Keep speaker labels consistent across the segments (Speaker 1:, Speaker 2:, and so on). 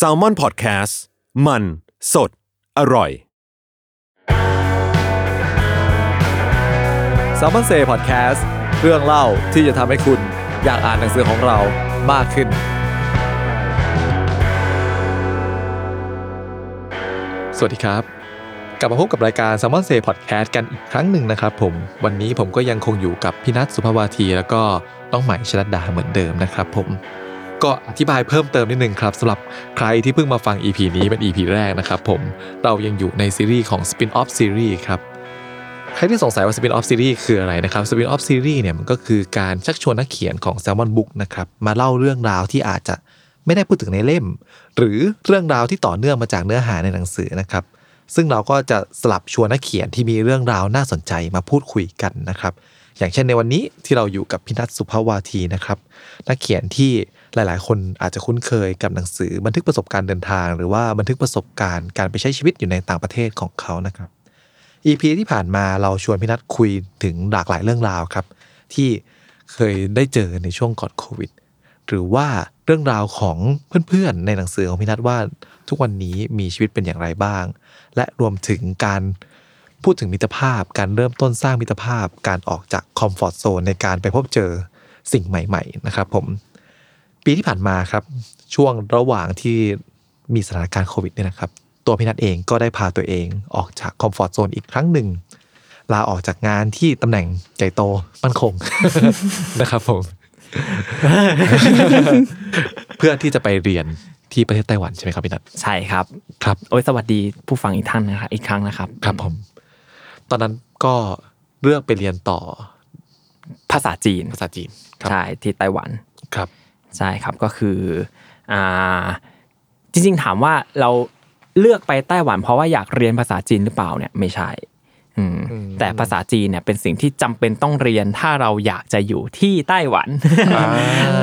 Speaker 1: s a l ม o n PODCAST มัน สด อร่อย
Speaker 2: s ซ m ม n นเซ่พอดแคสต์เรื่องเล่าที่จะทำให้คุณอยากอ่านหนังสือของเรามากขึ้น สวัสดีครับ กลับมาพบกับรายการ s ซ m ม n นเซ่พอดแคสต์กันอีกครั้งหนึ่งนะครับผม วันนี้ผมก็ยังคงอยู่กับพี่นัทสุภาวาที แล้วก็น้องใหม่ชลัดดาเหมือนเดิมนะครับผม ก็อธิบายเพิ่มเติมนิดนึงครับสำหรับใครที่เพิ่งมาฟัง EP นี้เป็น EP แรกนะครับผมเรายังอยู่ในซีรีส์ของ Spin-off Series ครับใครที่สงสัยว่า Spin-off Series คืออะไรนะครับ Spin-off Series เนี่ยมันก็คือการชักชวนนักเขียนของ Salmon Book นะครับมาเล่าเรื่องราวที่อาจจะไม่ได้พูดถึงในเล่ม หรือเรื่องราวที่ต่อเนื่องมาจากเนื้อหาในหนังสือนะครับซึ่งเราก็จะสลับชวนนักเขียนที่มีเรื่องราวน่าสนใจมาพูดคุยกันนะครับ อย่างเช่นในวันนี้ที่เราอยู่กับพินัทสุภาวาทีนะครับ นักเขียนที่ หลาย ๆ คนอาจจะคุ้นเคยกับหนังสือบันทึกประสบการณ์เดินทาง หรือว่าบันทึกประสบการณ์การไปใช้ชีวิตอยู่ในต่างประเทศของเขานะครับ EP ที่ผ่านมาเราชวนพี่นัทคุยถึงหลากหลายเรื่องราวครับ ที่เคยได้เจอในช่วงก่อนโควิด หรือว่าเรื่องราวของเพื่อน ๆ ในหนังสือของพี่นัทว่าทุกวันนี้มีชีวิตเป็นอย่างไรบ้าง และรวมถึงการพูดถึงมิตรภาพ การเริ่มต้นสร้างมิตรภาพ การออกจาก comfort zone ในการไปพบเจอสิ่งใหม่ ๆ นะครับผม ปีที่ผ่านมาครับ ช่วงระหว่างที่มีสถานการณ์โควิดเนี่ยนะครับ ตัวพี่นัทเองก็ได้พาตัวเองออกจาก comfort zone อีกครั้งหนึ่งลาออกจากงานที่ตำแหน่งใหญ่โตมั่นคงนะครับผม เพื่อที่จะไปเรียนที่ประเทศไต้หวันใช่ไหมครับพี่นัท
Speaker 3: ใช่ครับ
Speaker 2: ครับ
Speaker 3: โอ้ยสวัสดีผู้ฟังอีกท่านนะครับอีกครั้งนะครับ
Speaker 2: ครับผม ตอนนั้นก็เลือกไปเรียนต่อ
Speaker 3: ภาษาจีน
Speaker 2: ภาษาจีนครับ
Speaker 3: ใช่ที่ไต้หวัน
Speaker 2: ครับ
Speaker 3: ใช่ครับก็คืออ่าจริงๆถามว่าเราเลือกไปไต้หวัน เพราะว่าอยากเรียนภาษาจีนหรือเปล่าเนี่ยไม่ใช่อืมแต่ภาษาจีนเนี่ยเป็นสิ่งที่จำเป็นต้องเรียนถ้าเราอยากจะอยู่ที่ไต้หวัน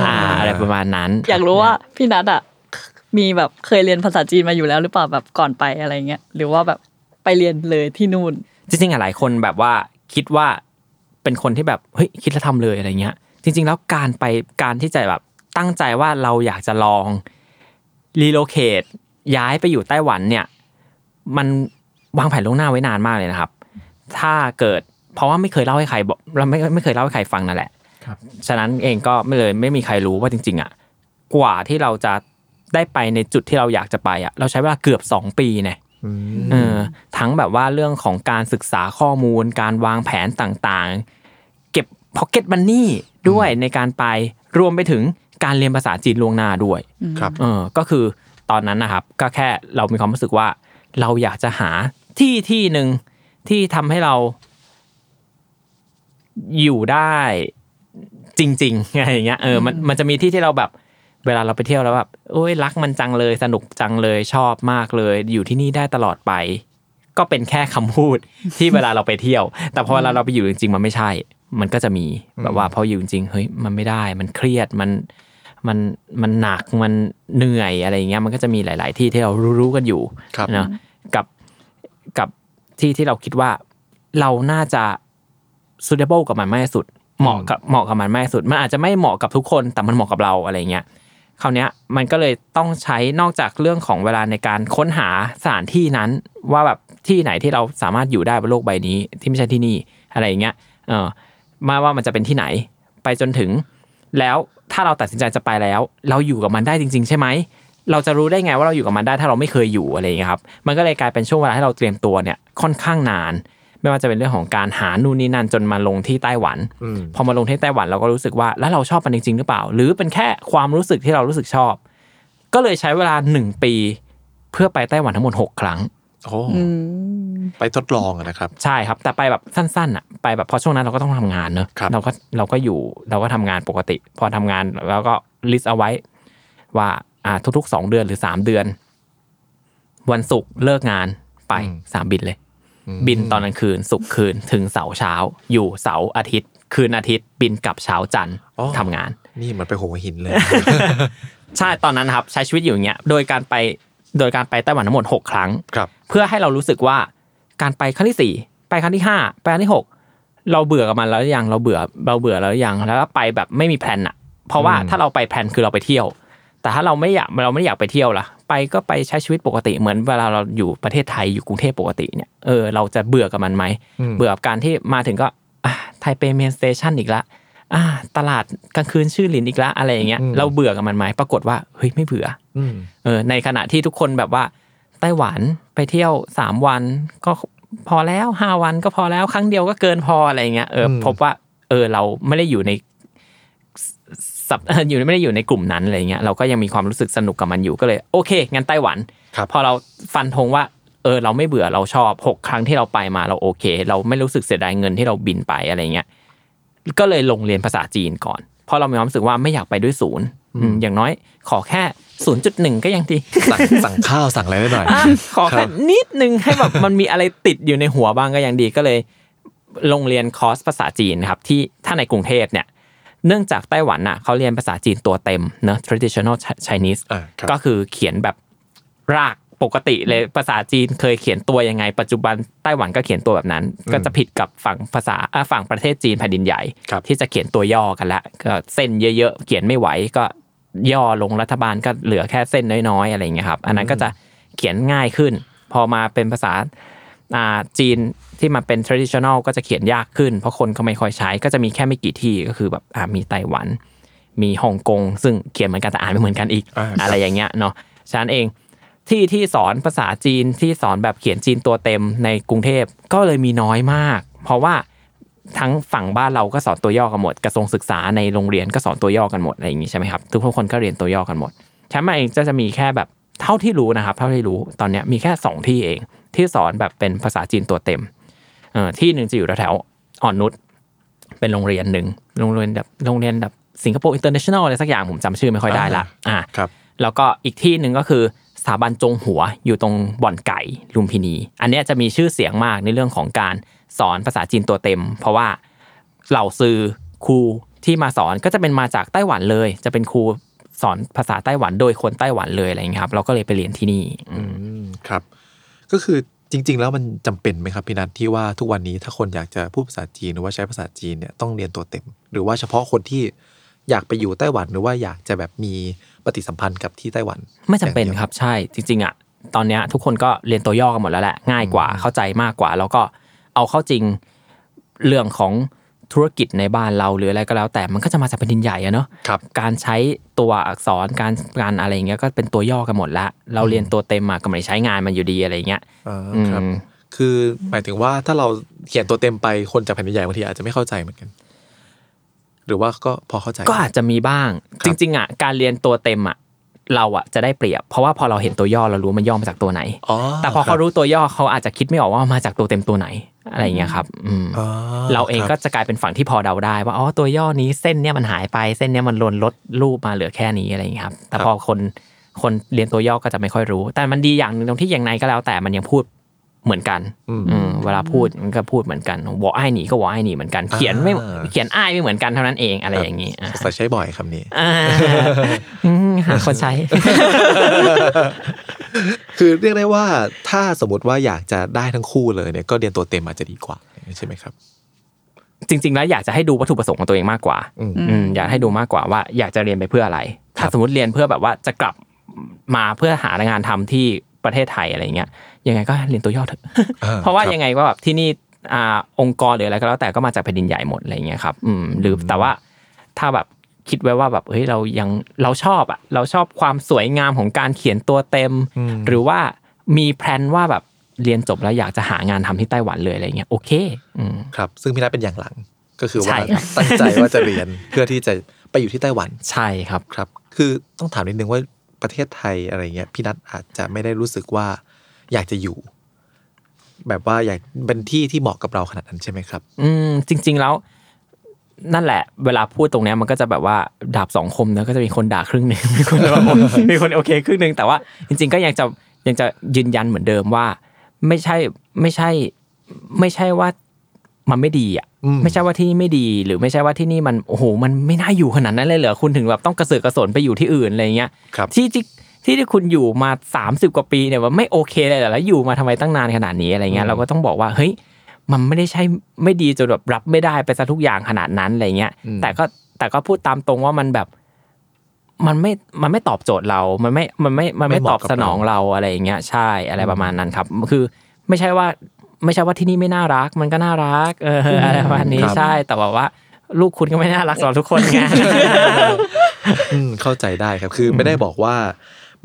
Speaker 3: อ่าอะไรประมาณนั้น
Speaker 4: อยากรู้ว่าพี่นัทอะมีแบบเคยเรียนภาษาจีนมาอยู่แล้วหรือเปล่าแบบก่อนไปอะไรเงี้ยหรือว่าแบบไปเรียนเลยที่นู่น
Speaker 3: จริงๆอะหลายคนแบบว่าคิดว่าเป็นคนที่แบบเฮ้ยคิดแล้วทำเลยอะไรเงี้ย จริง ๆ แล้วการไปการที่จะแบบ ตั้งใจว่าเราอยากจะลองรีโลเคทย้ายไปอยู่ไต้หวันเนี่ย มันวางแผนล่วงหน้าไว้นานมากเลยนะครับ ถ้าเกิดเพราะว่าไม่เคยเล่าให้ใครบอกเราไม่ไม่เคยเล่าให้ใครฟังนั่นแหละ
Speaker 2: ครับ
Speaker 3: ฉะนั้นเองก็ไม่เลยไม่มีใครรู้ว่าจริง ๆอะกว่าที่เราจะได้ไปในจุดที่เราอยากจะไปอะ เราใช้เวลาเกือบสองปีเนี่ยเออทั้งแบบว่าเรื่องของการศึกษาข้อมูล การวางแผนต่างๆ เก็บ pocket money ด้วยในการไปรวมไปถึง การเรียนภาษาจีนล่วงหน้าด้วย
Speaker 2: ครับ
Speaker 3: เออก็คือตอนนั้นนะครับ ก็แค่เรามีความรู้สึกว่า เราอยากจะหาที่ที่หนึ่งที่ทำให้เรา อยู่ได้จริงๆอะไรอย่างเงี้ยเออมันมันจะมีที่ที่เราแบบ เวลาเราไปเที่ยวแล้วแบบโอ้ยรักมันจังเลยสนุกจังเลยชอบมากเลย อยู่ที่นี่ได้ตลอดไป ก็เป็นแค่คำพูดที่เวลาเราไปเที่ยว แต่พอเวลาเราไปอยู่จริงๆมันไม่ใช่ มันก็จะมีแบบว่าพออยู่จริงๆเฮ้ยมันไม่ได้ มันเครียดมันมันมันหนักมันเหนื่อยอะไรอย่างเงี้ยมันก็จะมีหลาย ๆ ที่ที่เรารู้ๆกันอยู่
Speaker 2: ครับ
Speaker 3: เนาะกับกับที่ที่เราคิดว่าเราน่าจะ suitable กับมันมากที่สุด เหมาะกับเหมาะกับมันมากที่สุด มันอาจจะไม่เหมาะกับทุกคนแต่มันเหมาะกับเราอะไรเงี้ยคราวเนี้ยมันก็เลยต้องใช้นอกจากเรื่องของเวลาในการค้นหาสถานที่นั้น ว่าแบบที่ไหนที่เราสามารถอยู่ได้บนโลกใบนี้ ที่ไม่ใช่ที่นี่อะไรอย่างเงี้ยเออ มาว่ามันจะเป็นที่ไหน ไปจนถึง แล้วถ้าเราตัดสินใจจะไปแล้ว เราอยู่กับมันได้จริง ๆ ใช่ไหมเราจะรู้ได้ไงว่าเราอยู่กับมันได้ถ้าเราไม่เคยอยู่อะไรอย่างเงี้ยครับ มันก็เลยกลายเป็นช่วงเวลาให้เราเตรียมตัวเนี่ยค่อนข้างนาน ไม่ว่าจะเป็นเรื่องของการหานู่นนี่นั่นจนมาลงที่ไต้หวัน
Speaker 2: อืม
Speaker 3: พอมาลงที่ไต้หวันเราก็รู้สึกว่า แล้วเราชอบมันจริงๆหรือเปล่า หรือเป็นแค่ความรู้สึกที่เรารู้สึกชอบ ก็เลยใช้เวลาหนึ่งปี เพื่อไปไต้หวันทั้งหมดหกครั้ง
Speaker 2: โอ้ ไปทดลองอะนะครับ
Speaker 3: ใช่ครับ แต่ไปแบบสั้นๆอะไปแบบพอช่วงนั้นเราก็ต้องทำงานเนอะ
Speaker 2: ครับ
Speaker 3: เราก็เราก็อยู่เราก็ทำงานปกติ พอทำงานแล้วก็ list เอาไว้ ว่าอ่าทุกๆสองเดือนหรือสามเดือน วันศุกร์เลิกงานไปสนามบินเลย บินตอนกลางคืนศุกร์คืนถึงเสาร์เช้า อยู่เสาร์อาทิตย์ คืนอาทิตย์บินกลับเช้าจันทร์
Speaker 2: อ๋อ
Speaker 3: ทำงาน
Speaker 2: นี่เหมือนไปหัวหินเลย
Speaker 3: ใช่ตอนนั้นครับ ใช้ชีวิตอยู่อย่างเงี้ย โดยการไปโดยการไปไต้หวันทั้งหมดหกครั้ง
Speaker 2: ครับ
Speaker 3: เพื่อให้เรารู้สึกว่า การไปครั้งที่สี่ไปครั้งที่ห้าไปครั้งที่หกเราเบื่อกับมันแล้วหรือยังเราเบื่อเราเบื่อแล้วหรือยังแล้วก็ไปแบบไม่มี plan อะเพราะว่า
Speaker 2: อืม
Speaker 3: ถ้าเราไป plan คือเราไปเที่ยว แต่ถ้าเราไม่อยากเราไม่อยากไปเที่ยวล่ะ ไปก็ไปใช้ชีวิตปกติเหมือนเวลาเราอยู่ประเทศไทยอยู่กรุงเทพปกติเนี่ยเออเราจะเบื่อกับมันไหม
Speaker 2: อืม
Speaker 3: เบื่อกับการที่มาถึงก็อะไทเป Main Station อีกละอะตลาดกลางคืนซื่อหลินอีกละอะไรอย่างเงี้ยเราเบื่อกับมันไหมปรากฏว่าเฮ้ยไม่เบื่อ
Speaker 2: อืม
Speaker 3: เออในขณะที่ทุกคนแบบว่าไต้หวันไปเที่ยวสามวัน ก็พอแล้วห้าวันก็พอแล้วครั้งเดียวก็เกินพออะไรเงี้ยเอออ
Speaker 2: ม
Speaker 3: พบว่า เออเราไม่ได้อยู่ในสับอยู่ไม่ได้อยู่ในกลุ่มนั้นอะไรเงี้ยเราก็ยังมีความรู้สึกสนุกกับมันอยู่ก็เลย โอเคงั้นไต้หวัน
Speaker 2: ครับ
Speaker 3: พอเราฟันธงว่า เออ เราไม่เบื่อเราชอบหกครั้งที่เราไปมาเราโอเค เราไม่รู้สึกเสียดายเงินที่เราบินไปอะไรเงี้ยก็เลยลงเรียนภาษาจีนก่อน เพราะเรามีความรู้สึกว่าไม่อยากไปด้วยศูนย์อืมอย่างน้อย ขอแค่ศูนย์จุดหนึ่งก็ยังดี
Speaker 2: สั่งสั่งข้าวสั่งอะไรได้หน่อย
Speaker 3: อะขอ
Speaker 2: ครั
Speaker 3: แค่
Speaker 2: บ
Speaker 3: นิดนึงให้แบบมันมีอะไรติดอยู่ในหัวบ้างก็ยังดีก็เลยลงเรียนคอร์สภาษาจีนครับที่ถ้าในกรุงเทพเนี่ยเนื่องจากไต้หวันน่ะเขาเรียนภาษาจีนตัวเต็มเนอะ traditional Chinese
Speaker 2: อ่าครับ
Speaker 3: ก็คือเขียนแบบราก ปกติเลยภาษาจีนเคยเขียนตัวยังไง ปัจจุบันไต้หวันก็เขียนตัวแบบนั้น ก็จะผิดกับฝั่งภาษาอะฝั่งประเทศจีนแผ่นดินใหญ่
Speaker 2: ครับ
Speaker 3: ที่จะเขียนตัวย่อกันละก็เส้นเยอะๆเขียนไม่ไหวก็ย่อลงรัฐบาลก็เหลือแค่เส้นน้อยๆอะไรอย่างเงี้ยครับ อันนั้นก็จะเขียนง่ายขึ้น พอมาเป็นภาษาอ่าจีนที่มาเป็น traditional ก็จะเขียนยากขึ้น เพราะคนเขาไม่ค่อยใช้ก็จะมีแค่ไม่กี่ที่ก็คือแบบอ่ามีไต้หวัน มีฮ่องกง ซึ่งเขียนเหมือนกันแต่อ่านไม่เหมือนกันอีก
Speaker 2: อ่าครับ
Speaker 3: อะไรอย่างเงี้ยเนาะฉะนั้นเอง ที่ที่สอนภาษาจีนที่สอนแบบเขียนจีนตัวเต็มในกรุงเทพก็เลยมีน้อยมาก เพราะว่าทั้งฝั่งบ้านเราก็สอนตัวย่อกันหมดกระทรวงศึกษาในโรงเรียนก็สอนตัวย่อกันหมดอะไรอย่างงี้ใช่ไหมครับทุกคนก็เรียนตัวย่อกันหมดฉันมาเองก็จะมีแค่แบบเท่าที่รู้นะครับ เท่าที่รู้ตอนเนี้ยมีแค่สองที่เอง ที่สอนแบบเป็นภาษาจีนตัวเต็มเออที่หนึ่งจะอยู่แถวๆอ่อนนุชเป็นโรงเรียนหนึ่งโรงเรียนแบบโรงเรียนแบบสิงคโปร์ International อะไรสักอย่างผมจำชื่อไม่ค่อยได้ละอ่า
Speaker 2: ครับ
Speaker 3: แล้วก็อีกที่หนึ่งก็คือส ถาบันจงหัวอยู่ตรงบ่อนไก่ลุมพินี อันนี้จะมีชื่อเสียงมากในเรื่องของการสอนภาษาจีนตัวเต็ม เพราะว่าเหล่าซื้อครูที่มาสอนก็จะเป็นมาจากไต้หวันเลย จะเป็นครูสอนภาษาไต้หวันโดยคนไต้หวันเลยอะไรอย่างเงี้ยครับ เราก็เลยไปเรียนที่นี่อื
Speaker 2: ครับ ก็คือจริง ๆ แล้วมันจำเป็นไหมครับพี่นัทที่ว่าทุกวันนี้ถ้าคนอยากจะพูดภาษาจีนหรือว่าใช้ภาษาจีนเนี่ยต้องเรียนตัวเต็ม หรือว่าเฉพาะคนที่ อยากไปอยู่ไต้หวันหรือว่าอยากจะแบบมีปฏิสัมพันธ์กับที่ไต้หวัน
Speaker 3: ไม่จำเป็น
Speaker 2: อย่างดียว
Speaker 3: ครับใช่จริง ๆอะตอนเนี้ยทุกคนก็เรียนตัวย่อกันหมดแล้วแหละง่ายกว่าเข้าใจมากกว่า แล้วก็เอาเข้าจริงเรื่องของธุรกิจในบ้านเราหรืออะไรก็แล้ว แต่มันก็จะมาจากแผ่นดินใหญ่อะเนาะ
Speaker 2: ครับ
Speaker 3: การใช้ตัวอักษรการการอะไรอย่างเงี้ยก็เป็นตัวย่อกันหมดละเราเรียนตัวเต็มมาก็ไม่ได้ใช้งานมันอยู่ดีอะไรเงี้ย
Speaker 2: อ่า
Speaker 3: อืม
Speaker 2: ครับคือหมายถึงว่าถ้าเราเขียนตัวเต็มไปคนจากแผ่นดินใหญ่บางทีอาจจะไม่เข้าใจเหมือนกัน หรือว่าก็พอเข้าใจ
Speaker 3: ก็อาจจะมีบ้าง
Speaker 2: ครั
Speaker 3: จ
Speaker 2: บ
Speaker 3: ริงๆอะการเรียนตัวเต็มอะเราอะจะได้เปรียบ เพราะว่าพอเราเห็นตัวย่อเรารู้มันย่อมาจากตัวไหน
Speaker 2: อ๋อ
Speaker 3: แต่พอเขา
Speaker 2: คบ
Speaker 3: รู้ตัวย่อเขาอาจจะคิดไม่ออกว่ามาจากตัวเต็มตัวไหนอะไรอย่างเงี้ยครับอืม
Speaker 2: อ๋อ
Speaker 3: เราเอง
Speaker 2: ค
Speaker 3: ก็
Speaker 2: บ
Speaker 3: จะกลายเป็นฝั่งที่พอเดาได้ ว่าอ๋อตัวย่อนี้เส้นเนี้ยมันหายไปเส้นเนี้ยมันลนลดรูปมาเหลือแค่นี้อะไรอย่างเงี้ยครับ แต่
Speaker 2: ครับ
Speaker 3: พอคนคนเรียนตัวย่อก็จะไม่ค่อยรู้ แต่มันดีอย่างหนึ่งตรงที่อย่างไรก็แล้วแต่มันยังพูด เหมือนกัน
Speaker 2: อืม
Speaker 3: อืมเวลาพูดมันก็พูดเหมือนกันวอไอหนีก็วอไอหนีเหมือนกัน เขียนไม่
Speaker 2: อ่า
Speaker 3: เขียนอ้ายไม่เหมือนกันเท่านั้นเองอะไรอย่างงี้อ่า
Speaker 2: ใส่ใช้บ่อยคำนี้
Speaker 3: อ่าอืมหาคนใช้
Speaker 2: คือเรียกได้ว่าถ้าสมมติว่าอยากจะได้ทั้งคู่เลยเนี่ยก็เรียนตัวเต็มอาจจะดีกว่าใช่ไหมครับ
Speaker 3: จริง ๆ แล้วอยากจะให้ดูวัตถุประสงค์ของตัวเองมากกว่า
Speaker 2: อืม
Speaker 3: อืมอยากให้ดูมากกว่าว่าอยากจะเรียนไปเพื่ออะไร ถ้าสมมติเรียนเพื่อแบบว่าจะกลับมาเพื่อหางานทำที่ประเทศไทยอะไรเงี้ย ยังไงก็เรียนตัวย่อเถอะ
Speaker 2: อ่า
Speaker 3: เพราะว่า
Speaker 2: ครับ
Speaker 3: ยังไงก็แบบที่นี่อ่าองค์กรหรืออะไรก็แล้วแต่ก็มาจากแผ่นดินใหญ่หมดอะไรเงี้ยครับอืมหรือแต่ว่าถ้าแบบคิดไว้ว่าแบบเฮ้ยเรายังเราชอบอะเราชอบความสวยงามของการเขียนตัวเต็ม หรือว่ามีแพลนว่าแบบเรียนจบแล้วอยากจะหางานทำที่ไต้หวันเลยอะไรเงี้ยโอเคอืม
Speaker 2: ครับ ซึ่งพี่นัทเป็นอย่างหลังก็คือ
Speaker 3: ใช่
Speaker 2: ว่า
Speaker 3: ครับ
Speaker 2: ตั้งใจว่าจะเรียนเพื่อที่จะไปอยู่ที่ไต้หวัน
Speaker 3: ใช่ครับ
Speaker 2: ครับ คือต้องถามนิดนึงว่าประเทศไทยอะไรเงี้ยพี่นัทอาจจะไม่ได้รู้สึกว่า อยากจะอยู่ แบบว่าอยากเป็นที่ที่เหมาะกับเราขนาดนั้นใช่ไหมครับ
Speaker 3: อืมจริง ๆแล้วนั่นแหละ เวลาพูดตรงเนี้ยมันก็จะแบบว่าดาบสองคมเนอะก็จะมีคนด่าครึ่งหนึ่งมีคนแบบว่ามีคนโอเคครึ่งหนึ่งแต่ว่าจริง ๆ ก็ยังจะยังจะยืนยันเหมือนเดิมว่า ไม่ใช่ไม่ใช่ ไม่ใช่ว่ามันไม่ดีอะ
Speaker 2: อืม
Speaker 3: ไม่ใช่ว่าที่นี่ไม่ดี หรือไม่ใช่ว่าที่นี่มันโอ้โหมันไม่น่าอยู่ขนาดนั้นเลยเหรอคุณถึงแบบต้องกระเสือกกระสนไปอยู่ที่อื่นอะไรเงี้ย
Speaker 2: ครับ
Speaker 3: ที่ ที่ที่ที่คุณอยู่มา 30 กว่าปีเนี่ยว่าไม่โอเคเลยเหรอแล้วอยู่มาทำไมตั้งนานขนาดนี้อะไรเงี้ยเราก็ต้องบอกว่าเฮ้ยมันไม่ได้ใช่ไม่ดีจนแบบรับไม่ได้ไปซะทุกอย่างขนาดนั้นอะไรเงี้ย
Speaker 2: อืม
Speaker 3: แต่ก็แต่ก็พูดตามตรงว่ามันแบบ มันไม่มันไม่ตอบโจทย์เรา มันไม่มันไม่มัน
Speaker 2: ไม่
Speaker 3: ไม่
Speaker 2: เห
Speaker 3: ตอ
Speaker 2: มาะ
Speaker 3: บ
Speaker 2: กับ
Speaker 3: สนองเราอะไรอย่างเงี้ยใช่อะไรประมาณนั้นครับ คือไม่ใช่ว่าไม่ใช่ว่าที่นี่ไม่น่ารัก มันก็น่ารัก เอออะไรประมาณนี้
Speaker 2: ครับ
Speaker 3: ใช่แต่ว่าว่า ลูกคุณก็ไม่น่ารักสำหรับทุกคนไง
Speaker 2: อืมเข้าใจได้ครับคือไม่ได้บอกว่า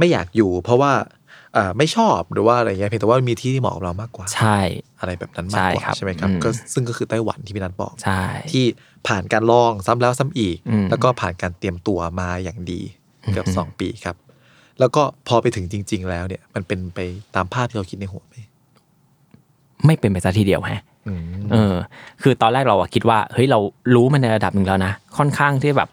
Speaker 2: ไม่อยากอยู่ เพราะว่าอ่าไม่ชอบหรือว่าอะไรเงี้ยเพียงแต่ว่ามีที่ที่เหมาะกับเรามากกว่า
Speaker 3: ใช่
Speaker 2: อะไรแบบนั้นมาก
Speaker 3: ใช่
Speaker 2: กว่า
Speaker 3: ครับ
Speaker 2: ใช่ไหมครับ
Speaker 3: อืม
Speaker 2: ก็ซึ่งก็คือไต้หวันที่พี่นัทบอก
Speaker 3: ใช่
Speaker 2: ที่ผ่านการลองซ้ำแล้วซ้ำอีก
Speaker 3: อืม
Speaker 2: แล้วก็ผ่านการเตรียมตัวมาอย่างดีเกือบ
Speaker 3: อืม
Speaker 2: สองปีครับ แล้วก็พอไปถึงจริง ๆ แล้วเนี่ย มันเป็นไปตามภาพที่เราคิดในหัวไหม
Speaker 3: ไม่เป็นไปซะทีเดียวฮะ
Speaker 2: อืม
Speaker 3: เออ คือตอนแรกเราอะคิดว่า เฮ้ยเรารู้มันในระดับหนึ่งแล้วนะ ค่อนข้างที่แบบ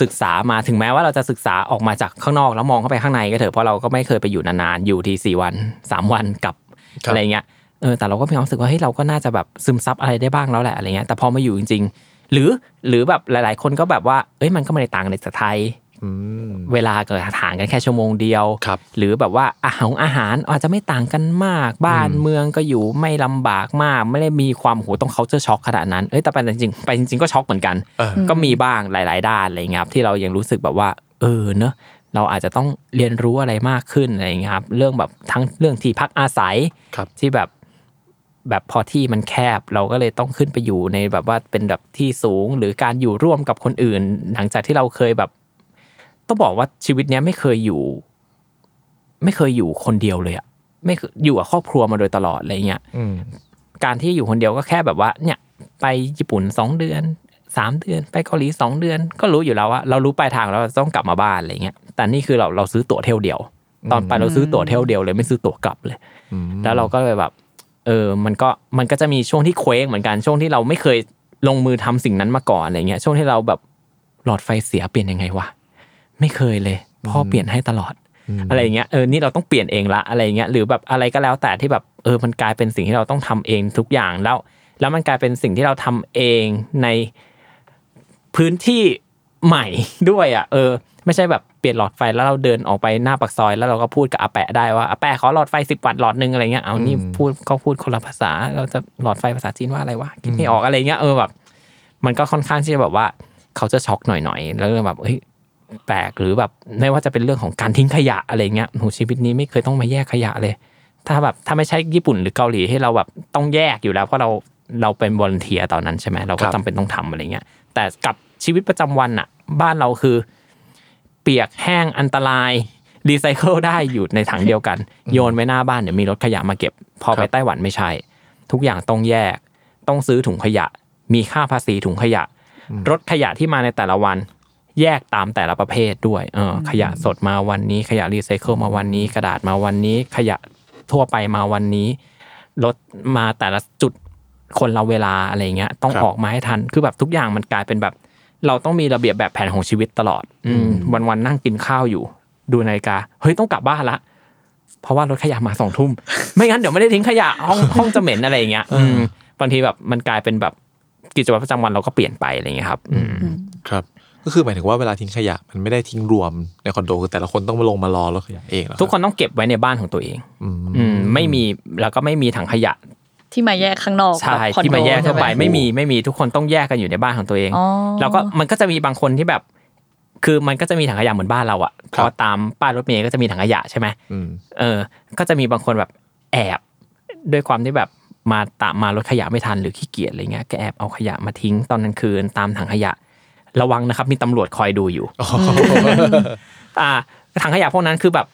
Speaker 3: ศึกษามาถึงแม้ว่าเราจะศึกษาออกมาจากข้างนอกแล้วมองเข้าไปข้างในก็เถอะเพราะเราก็ไม่เคยไปอยู่นานๆอยู่ที่สี่วันสามวันกลับ
Speaker 2: ครับ
Speaker 3: อะไรเงี้ยเออแต่เราก็มีความรู้สึกว่าเฮ้ยเราก็น่าจะแบบซึมซับอะไรได้บ้างแล้วแหละอะไรเงี้ยแต่พอมาอยู่จริง ๆ หรือหรือแบบหลาย ๆ คนก็แบบว่าเอ้ยมันก็ไม่ได้ต่างกันจากไทย
Speaker 2: อืม
Speaker 3: เวลาเกิดห่างกันแค่ชั่วโมงเดียว
Speaker 2: ครับ
Speaker 3: หรือแบบว่าอาหารอาหารอาจจะไม่ต่างกันมาก บ้าน
Speaker 2: อืม
Speaker 3: เมืองก็อยู่ไม่ลำบากมาก ไม่ได้มีความโหต้องเขาเจอช็อกขนาดนั้นเอ้ยแต่ไปจริงๆไปจริงๆก็ช็อกเหมือนกัน
Speaker 2: เออ
Speaker 3: ก็มีบ้างหลาย ๆ ด้านอะไรเงี้ยครับที่เรายังรู้สึกแบบว่า เออเนอะเราอาจจะต้องเรียนรู้อะไรมากขึ้นอะไรเงี้ยครับ เรื่องแบบทั้งเรื่องที่พักอาศัย
Speaker 2: ครับ
Speaker 3: ที่แบบแบบพอที่มันแคบเราก็เลยต้องขึ้นไปอยู่ในแบบว่าเป็นแบบที่สูงหรือการอยู่ร่วมกับคนอื่น หลังจากที่เราเคยแบบ ต้องบอกว่าชีวิตเนี้ยไม่เคยอยู่ ไม่เคยอยู่คนเดียวเลยอะไม่เคยอยู่กับครอบครัวมาโดยตลอดอะไรเงี้ย
Speaker 2: อืม
Speaker 3: การที่อยู่คนเดียวก็แค่แบบว่า เนี่ย ไปญี่ปุ่นสองเดือนสามเดือนไปเกาหลีสองเดือน ก็รู้อยู่แล้วว่าเรารู้ปลายทางแล้วเราต้องกลับมาบ้านอะไรเงี้ยแต่นี่คือเราเราซื้อตั๋วเที่ยวเดียว ตอนไปเราซื้อตั๋วเที่ยวเดียวเลยไม่ซื้อตั๋วกลับเลย
Speaker 2: อืม
Speaker 3: แล้วเราก็เลยแบบ เออ มันก็มันก็จะมีช่วงที่เคว้งเหมือนกันช่วงที่เราไม่เคยลงมือทำสิ่งนั้นมาก่อนอะไรเงี้ยช่วงที่เราแบบหลอดไฟเสียเปลี่ยนยังไงวะ ไม่เคยเลย พ่อเปลี่ยนให้ตลอด อะไรอย่างเงี้ยเออนี่เราต้องเปลี่ยนเองละอะไรอย่างเงี้ยหรือแบบอะไรก็แล้วแต่ที่แบบเออมันกลายเป็นสิ่งที่เราต้องทำเองทุกอย่างแล้ว แล้วมันกลายเป็นสิ่งที่เราทำเองในพื้นที่ใหม่ด้วยอะเออ ไม่ใช่แบบเปลี่ยนหลอดไฟแล้วเราเดินออกไปหน้าปากซอย แล้วเราก็พูดกับอาแปะได้ว่าอาแปะขอหลอดไฟสิบวัตต์หลอดหนึ่งอะไรเงี้ยเอานี่พูดเขาพูดคนละภาษา เราจะหลอดไฟภาษาจีนว่าอะไรวะคิดไม่ออกอะไรเงี้ยเออแบบ มันก็ค่อนข้างที่จะแบบว่า เขาจะช็อกหน่อยๆแล้วก็แบบเฮ้ยแปลกหรือแบบไม่ว่าจะเป็นเรื่องของการทิ้งขยะอะไรเงี้ยโหชีวิตนี้ไม่เคยต้องมาแยกขยะเลย ถ้าแบบถ้าไม่ใช่ญี่ปุ่นหรือเกาหลีที่เราแบบต้องแยกอยู่แล้ว เพราะเราเราเป็นบอลเทียตอนนั้นใช่ไหมเราก็
Speaker 2: ครับ
Speaker 3: จำเป็นต้องทำอะไรเงี้ย แต่กับชีวิตประจำวันอะบ้านเราคือ เปียกแห้งอันตรายรีไซเคิลได้อยู่ในถังเดียวกัน โยนไว้หน้าบ้านเดี๋ยวมีรถขยะมาเก็บ พอไปไต้หวันไม่ใช่ ทุกอย่างต้องแยก ต้องซื้อถุงขยะ มีค่าภาษีถุงขยะ รถขยะที่มาในแต่ละวัน แยกตามแต่ละประเภทด้วยเออขยะสดมาวันนี้ ขยะรีไซเคิลมาวันนี้ กระดาษมาวันนี้ ขยะทั่วไปมาวันนี้รถมาแต่ละจุดคนเราเวลาอะไรเงี้ย ต้อง
Speaker 2: ครับ
Speaker 3: ออกมาให้ทันคือแบบทุกอย่างมันกลายเป็นแบบ เราต้องมีระเบียบแบบแผนของชีวิตตลอด อืมวันวันๆนั่งกินข้าวอยู่ ดูนาฬิกาเฮ้ยต้องกลับบ้านละเพราะว่ารถขยะมาสองทุ่มไม่งั้นเดี๋ยวไม่ได้ทิ้งขยะห้องห้องจะเหม็นอะไรอย่างเงี้ย อืมบางทีแบบมันกลายเป็นแบบกิจวัตรประจำวันเราก็เปลี่ยนไปอะไรอย่างเงี้ยครับ อืม
Speaker 2: ครับ ก็คือหมายถึงว่าเวลาทิ้งขยะมันไม่ได้ทิ้งรวมในคอนโดคือแต่ละคนต้องมาลงมารอรถขยะเองเหรอรับ
Speaker 3: ทุกคนต้องเก็บไว้ในบ้านของตัวเอง
Speaker 2: อืม
Speaker 3: อืมไม่มีแล้วก็ไม่มีถังขยะ
Speaker 4: ที่มาแยกข้างนอก
Speaker 3: ใช่
Speaker 4: แบบคอนโด
Speaker 3: ที่มาแยกเข้าไป
Speaker 4: ใช่ห
Speaker 3: ไม่มีไม่มีทุกคนต้องแยกกันอยู่ในบ้านของตัวเอง
Speaker 4: อ๋อ
Speaker 3: แล้วก็มันก็จะมีบางคนที่แบบ คือมันก็จะมีถังขยะเหมือนบ้านเราอะพอตามป้ายรถเมย์ก็จะมีถังขยะใช่ไหม
Speaker 2: อืม
Speaker 3: เออ ก็จะมีบางคนแบบแอบด้วยความที่แบบมาตามมารถขยะไม่ทันหรือขี้เกียจอะไรเงี้ยก็แอบเอาขยะมาทิ้งตอนกลางคืนตามถังขยะ ระวังนะครับมีตำรวจคอยดูอยู่อ่าถังขยะพวกนั้นคือแบบ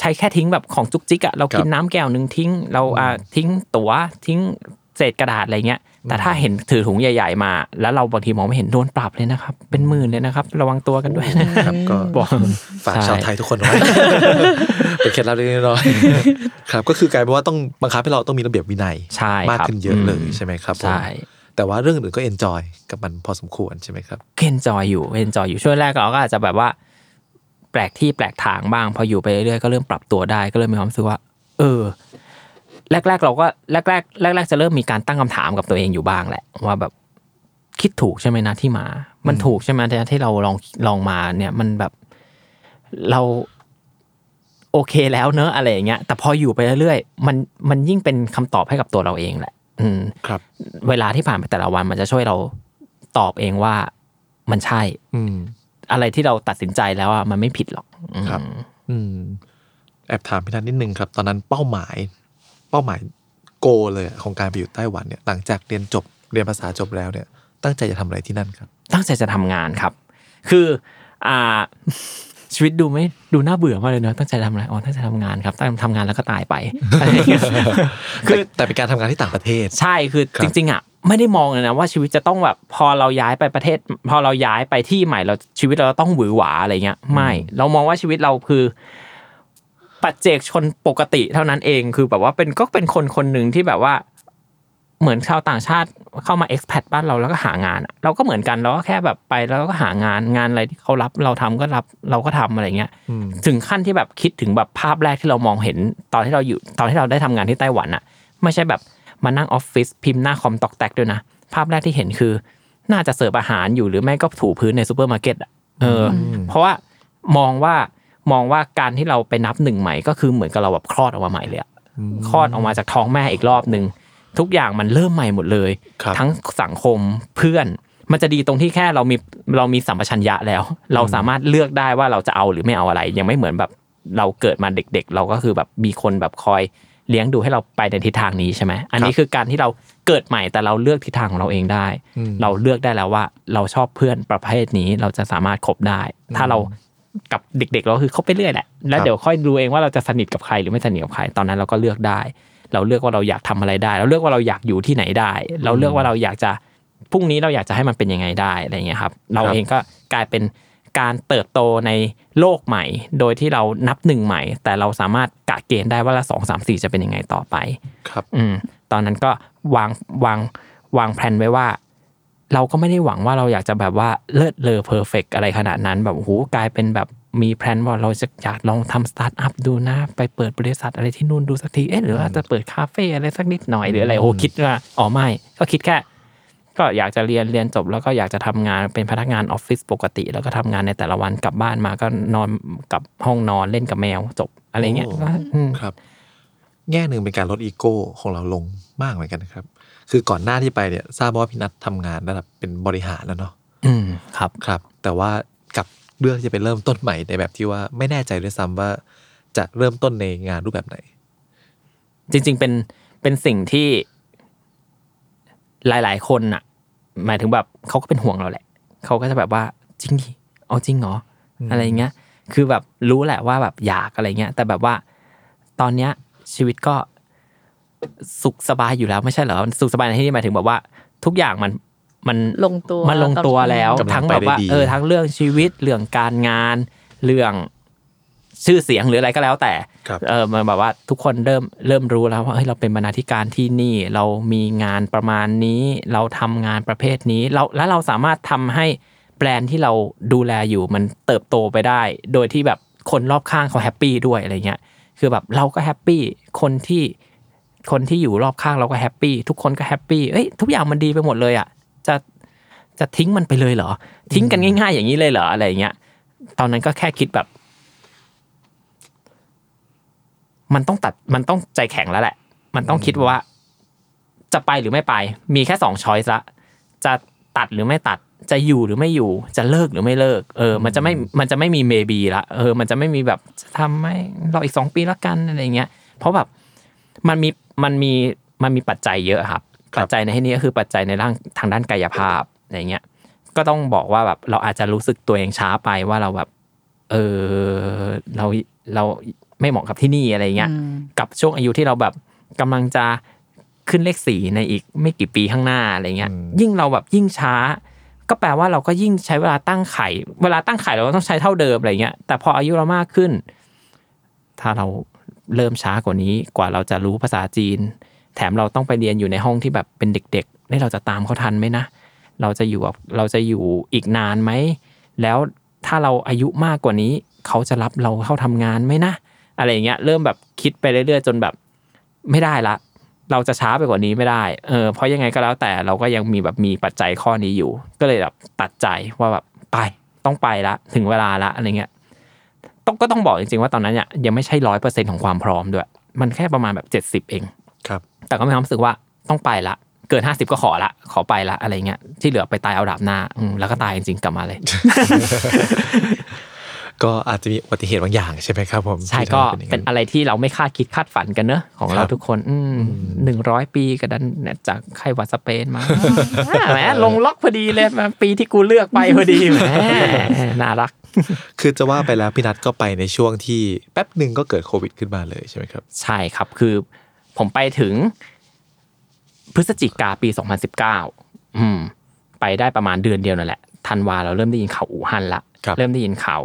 Speaker 3: ใช้แค่ทิ้งแบบของจุกจิกอะเรากินน้ำแก้วหนึ่งทิ้ง เราอ่าทิ้งตั๋วทิ้งเศษกระดาษอะไรเงี้ย แต่ถ้าเห็นถือถุงใหญ่ ๆ มา แล้วเราบางทีมองไม่เห็นโดนปรับเลยนะครับ เป็นหมื่นเลยนะครับ ระวังตัวกันด้วยนะครับ
Speaker 2: ก็
Speaker 3: บอก
Speaker 2: ฝาก
Speaker 3: ใช่
Speaker 2: ชาวไทยทุกคนไว้เป็นเคล็ดลับเล็กๆน้อยๆครับ ก็คือกลายเป็นว่าต้องบังคับให้เราต้องมีระเบียบวินัย
Speaker 3: ใช่
Speaker 2: มาก
Speaker 3: ครับ
Speaker 2: ขึ้นเยอะเลย
Speaker 3: อืม
Speaker 2: ใช่ไหมครับผม
Speaker 3: ใช่
Speaker 2: แต่ว่าเรื่องอื่นก็ enjoy กับมันพอสมควรใช่ไหมครับ
Speaker 3: enjoy อยู่ enjoy อยู่ช่วงแรกเราก็อาจจะแบบว่า แปลกที่แปลกทางบ้าง พออยู่ไปเรื่อยๆก็เริ่มปรับตัวได้ก็เริ่มมีความรู้สึกว่า เออ แรก ๆ เราก็แรกๆแรก ๆ จะเริ่มมีการตั้งคำถามกับตัวเองอยู่บ้างแหละ ว่าแบบคิดถูกใช่ไหมนะที่มา มันถูกใช่ไหมที่เราลองลองมาเนี่ยมันแบบเราโอเคแล้วเนอะอะไรอย่างเงี้ย แต่พออยู่ไปเรื่อยๆมันมันยิ่งเป็นคำตอบให้กับตัวเราเองแหละ อืม
Speaker 2: ครับ
Speaker 3: เวลาที่ผ่านไปแต่ละวันมันจะช่วยเราตอบเองว่ามันใช่
Speaker 2: อืม
Speaker 3: อะไรที่เราตัดสินใจแล้วอะมันไม่ผิดหรอกอืม
Speaker 2: ครับ อืม แอบถามพี่นัทนิดนึงครับ ตอนนั้นเป้าหมาย เป้าหมายโกเลยอะของการไปอยู่ไต้หวันเนี่ย หลังจากเรียนจบเรียนภาษาจบแล้วเนี่ย ตั้งใจจะทำอะไรที่นั่นครับ
Speaker 3: ตั้งใจจะทำงานครับ คือ อ่า ชีวิตดูไม่ดูน่าเบื่อมากเลยเนอะตั้งใจทำอะไรอ๋อตั้งใจทำงานครับตั้งทำงานแล้วก็ตายไปอะไรอย่างเงี้ย
Speaker 2: คือแต่เป็นการทำงานที่ต่างประเทศ
Speaker 3: ใช่คือ
Speaker 2: ครับ
Speaker 3: จริงๆอะไม่ได้มองเลยนะว่าชีวิตจะต้องแบบพอเราย้ายไปประเทศ พอเราย้ายไปที่ใหม่เราชีวิตเราต้องหวือหวาอะไรเงี้ยไม่ เรามองว่าชีวิตเราคือปัจเจกชนปกติเท่านั้นเองคือแบบว่าเป็นก็เป็นคนคนหนึ่งที่แบบว่า เหมือนชาวต่างชาติเข้ามา expat บ้านเราแล้วก็หางานอะเราก็เหมือนกันเราก็แค่แบบไปแล้วก็หางานงานอะไรที่เขารับเราทำก็รับเราก็ทำอะไรเงี้ย
Speaker 2: อืม
Speaker 3: ถึงขั้นที่แบบคิดถึงแบบภาพแรกที่เรามองเห็น ตอนที่เราอยู่ตอนที่เราได้ทำงานที่ไต้หวันอะไม่ใช่แบบมานั่งออฟฟิศพิมพ์หน้าคอมต๊อกแต๊กด้วยนะภาพแรกที่เห็นคือ น่าจะเสิร์ฟอาหารอยู่หรือไม่ก็ถูพื้นในซูเปอร์มาร์เก็ตอะเอออ เพราะว่ามองว่ามองว่าการที่เราไปนับหนึ่งใหม่ก็คือเหมือนกับเราแบบคลอดออกมาใหม่เลยอะคลอดออกมาจากท้องแม่อีกรอบหนึ่ง ทุกอย่างมันเริ่มใหม่หมดเลย
Speaker 2: ครับ
Speaker 3: ทั้งสังคมเพื่อน มันจะดีตรงที่แค่เรามีเรามีสัมปชัญญะแล้ว เราสามารถเลือกได้ว่าเราจะเอาหรือไม่เอาอะไร ยังไม่เหมือนแบบเราเกิดมาเด็ก ๆ เราก็คือแบบมีคนแบบคอยเลี้ยงดูให้เราไปในทิศทางนี้ใช่ไหมอันนี้คือการที่เราเกิดใหม่แต่เราเลือกทิศทางของเราเองได้
Speaker 2: อืม
Speaker 3: เราเลือกได้แล้วว่าเราชอบเพื่อนประเภทนี้เราจะสามารถคบได้ ถ้าเรากับเด็กๆเราคือคบไปเรื่อยแหละแล้
Speaker 2: ควรับ
Speaker 3: เดี๋ยวค่อยดูเองว่าเราจะสนิทกับใครหรือไม่สนิทกับใครตอนนั้นเราก็เลือกได้ เราเลือกว่าเราอยากทำอะไรได้ เราเลือกว่าเราอยากอยู่ที่ไหนได้ เราเลือกว่าเราอยากจะพรุ่งนี้เราอยากจะให้มันเป็นยังไงได้อะไรเงี้ยครับ เรา
Speaker 2: ครับ
Speaker 3: เองก็กลายเป็นการเติบโตในโลกใหม่ โดยที่เรานับหนึ่งใหม่ แต่เราสามารถกะเกณฑ์ได้ว่าละสองสามสี่จะเป็นยังไงต่อไป
Speaker 2: ครับ
Speaker 3: อืม ตอนนั้นก็วางวางวางแผนไว้ว่า เราก็ไม่ได้หวังว่าเราอยากจะแบบว่าเลิศเลอ perfect อะไรขนาดนั้นแบบโอ้โหกลายเป็นแบบ มีแผนว่าเราจะอยากลองทำสตาร์ทอัพดูนะ ไปเปิดบริษัทอะไรที่นู่นดูสักที เอ๊ะหรือว่าจะเปิดคาเฟ่อะไรสักนิดหน่อยหรืออะไรโอ้คิดว่าอ๋อไม่ ก็คิดแค่ ก็อยากจะเรียนเรียนจบแล้วก็อยากจะทำงานเป็นพนักงานออฟฟิศปกติ แล้วก็ทำงานในแต่ละวันกลับบ้านมาก็นอนกับห้องนอนเล่นกับแมวจบอะไรเงี้ย
Speaker 2: โอ้
Speaker 3: ก็อืม
Speaker 2: ครับ แง่หนึ่งเป็นการลดอีโก้ของเราลงมากเหมือนกันนะครับ คือก่อนหน้าที่ไปเนี่ยทราบว่าพี่นัททำงานระดับเป็นบริหารแล้วเนาะ
Speaker 3: อืมครับ
Speaker 2: ครับ แต่ว่ากับ เรื่องที่จะไปเริ่มต้นใหม่ในแบบที่ว่าไม่แน่ใจด้วยซ้ำว่าจะเริ่มต้นในงานรูปแบบไหน
Speaker 3: จริง ๆ เป็นเป็นสิ่งที่หลาย ๆ คนน่ะ หมายถึงแบบเขาก็เป็นห่วงเราแหละเขาก็จะแบบว่าจริงดิเอาจริงเหรออะไรเงี้ย คือแบบรู้แหละว่าแบบอยากอะไรเงี้ย แต่แบบว่าตอนเนี้ยชีวิตก็สุขสบายอยู่แล้วไม่ใช่เหรอสุขสบายในที่นี้หมายถึงแบบว่า ทุกอย่างมัน มัน
Speaker 4: ลงตัว
Speaker 3: มันลงตัวแล้ว
Speaker 2: กำลัง
Speaker 3: ทั้งแบบว่า
Speaker 2: ไปได้ดี
Speaker 3: เออทั้งเรื่องชีวิตเรื่องการงานเรื่องชื่อเสียงหรืออะไรก็แล้วแต่
Speaker 2: ครับ
Speaker 3: เออมันแบบว่าทุกคนเริ่มเริ่มรู้แล้วว่าเฮ้ยเราเป็นบรรณาธิการที่นี่ เรามีงานประมาณนี้ เราทำงานประเภทนี้เราแล้วเราสามารถทำให้แบรนด์ที่เราดูแลอยู่มันเติบโตไปได้ โดยที่แบบคนรอบข้างเขา happy ด้วยอะไรเงี้ยคือแบบเราก็ happy คนที่คนที่อยู่รอบข้างเราก็ happy ทุกคนก็ happy เอ้ยทุกอย่างมันดีไปหมดเลยอะ จะจะทิ้งมันไปเลยเหรอ ทิ้งกันง่าย ๆ อย่างนี้เลยเหรออะไรเงี้ย ตอนนั้นก็แค่คิดแบบ มันต้องตัดมันต้องใจแข็งแล้วแหละ มันต้องคิดว่า จะไปหรือไม่ไป มีแค่สองช้อยส์ละจะตัดหรือไม่ตัดจะอยู่หรือไม่อยู่จะเลิกหรือไม่เลิก เออ มันจะไม่มันจะไม่มีเมบีละเออ มันจะไม่มีแบบจะทำไหมรออีกสองปีละกันอะไรเงี้ย เพราะแบบมันมีมันมีมันมีปัจจัยเยอะครับ
Speaker 2: ครับ
Speaker 3: ปัจจัยในที่นี้ก็คือปัจจัยในร่างทางด้านกายภาพอะไรเงี้ยก็ต้องบอกว่าแบบเราอาจจะรู้สึกตัวเองช้าไปว่าเราแบบ เออเราเราไม่เหมาะกับที่นี่อะไรเงี้ย
Speaker 4: อืม
Speaker 3: กับช่วงอายุที่เราแบบกำลังจะขึ้นเลขสี่ในอีกไม่กี่ปีข้างหน้าอะไรเงี้ย
Speaker 2: อืม
Speaker 3: ยิ่งเราแบบยิ่งช้า ก็แปลว่าเราก็ยิ่งใช้เวลาตั้งไข่ เวลาตั้งไข่เราก็ต้องใช้เท่าเดิมอะไรเงี้ยแต่พออายุเรามากขึ้น ถ้าเราเริ่มช้ากว่านี้กว่าเราจะรู้ภาษาจีน แถมเราต้องไปเรียนอยู่ในห้องที่แบบเป็นเด็กๆนี่เราจะตามเขาทันไหมนะ เราจะอยู่กับเราจะอยู่อีกนานไหม แล้วถ้าเราอายุมากกว่านี้ เขาจะรับเราเข้าทำงานไหมนะ อะไรอย่างเงี้ย เริ่มแบบคิดไปเรื่อยๆ จนแบบไม่ได้ละ เราจะช้าไปกว่านี้ไม่ได้ เออ เพราะยังไงก็แล้วแต่เราก็ยังมีแบบมีปัจจัยข้อนี้อยู่ ก็เลยแบบตัดใจว่าแบบไปต้องไปละ ถึงเวลาละอะไรเงี้ย ต้องก็ต้องบอกจริงๆว่าตอนนั้นเนี่ยยังไม่ใช่ร้อยเปอร์เซ็นของความพร้อมด้วย มันแค่ประมาณแบบเจ็ดสิบเอง
Speaker 2: ครับ
Speaker 3: แต่ก็มีความรู้สึกว่าต้องไปละ เกินห้าสิบก็ขอละ ขอไปละอะไรเงี้ยที่เหลือไปตายเอาดาบหน้าอืมแล้วก็ตายจริงๆกลับมาเลย
Speaker 2: ก็อาจจะมีอุบัติเหตุบางอย่างใช่ไหมครับผม
Speaker 3: ใช่
Speaker 2: ที่
Speaker 3: ก็
Speaker 2: ทำให้
Speaker 3: เป็น
Speaker 2: อย่าง
Speaker 3: อะไรที่เราไม่คาดคิดคาดฝันกันเนอะของเรา
Speaker 2: ครับ
Speaker 3: ทุกคนหนึ่งร้อยปีก็ดันเนี่ยจากไข้หวัดสเปนมาแหมลงล็อกพอดีเลยมาปีที่กูเลือกไปพอดีแหมน่ารัก
Speaker 2: คือจะว่าไปแล้วพี่นัทก็ไปในช่วงที่แป๊บหนึ่งก็เกิดโควิดขึ้นมาเลยใช่ไหมครับ
Speaker 3: ใช่ครับคือ ผมไปถึง พฤศจิกาปี 2019 อืม ไปได้ประมาณเดือนเดียวนั่นแหละธันวาเราเริ่มได้ยินข่าวอู่ฮั่นละ
Speaker 2: ครับ
Speaker 3: เริ่มได้ยินข่าว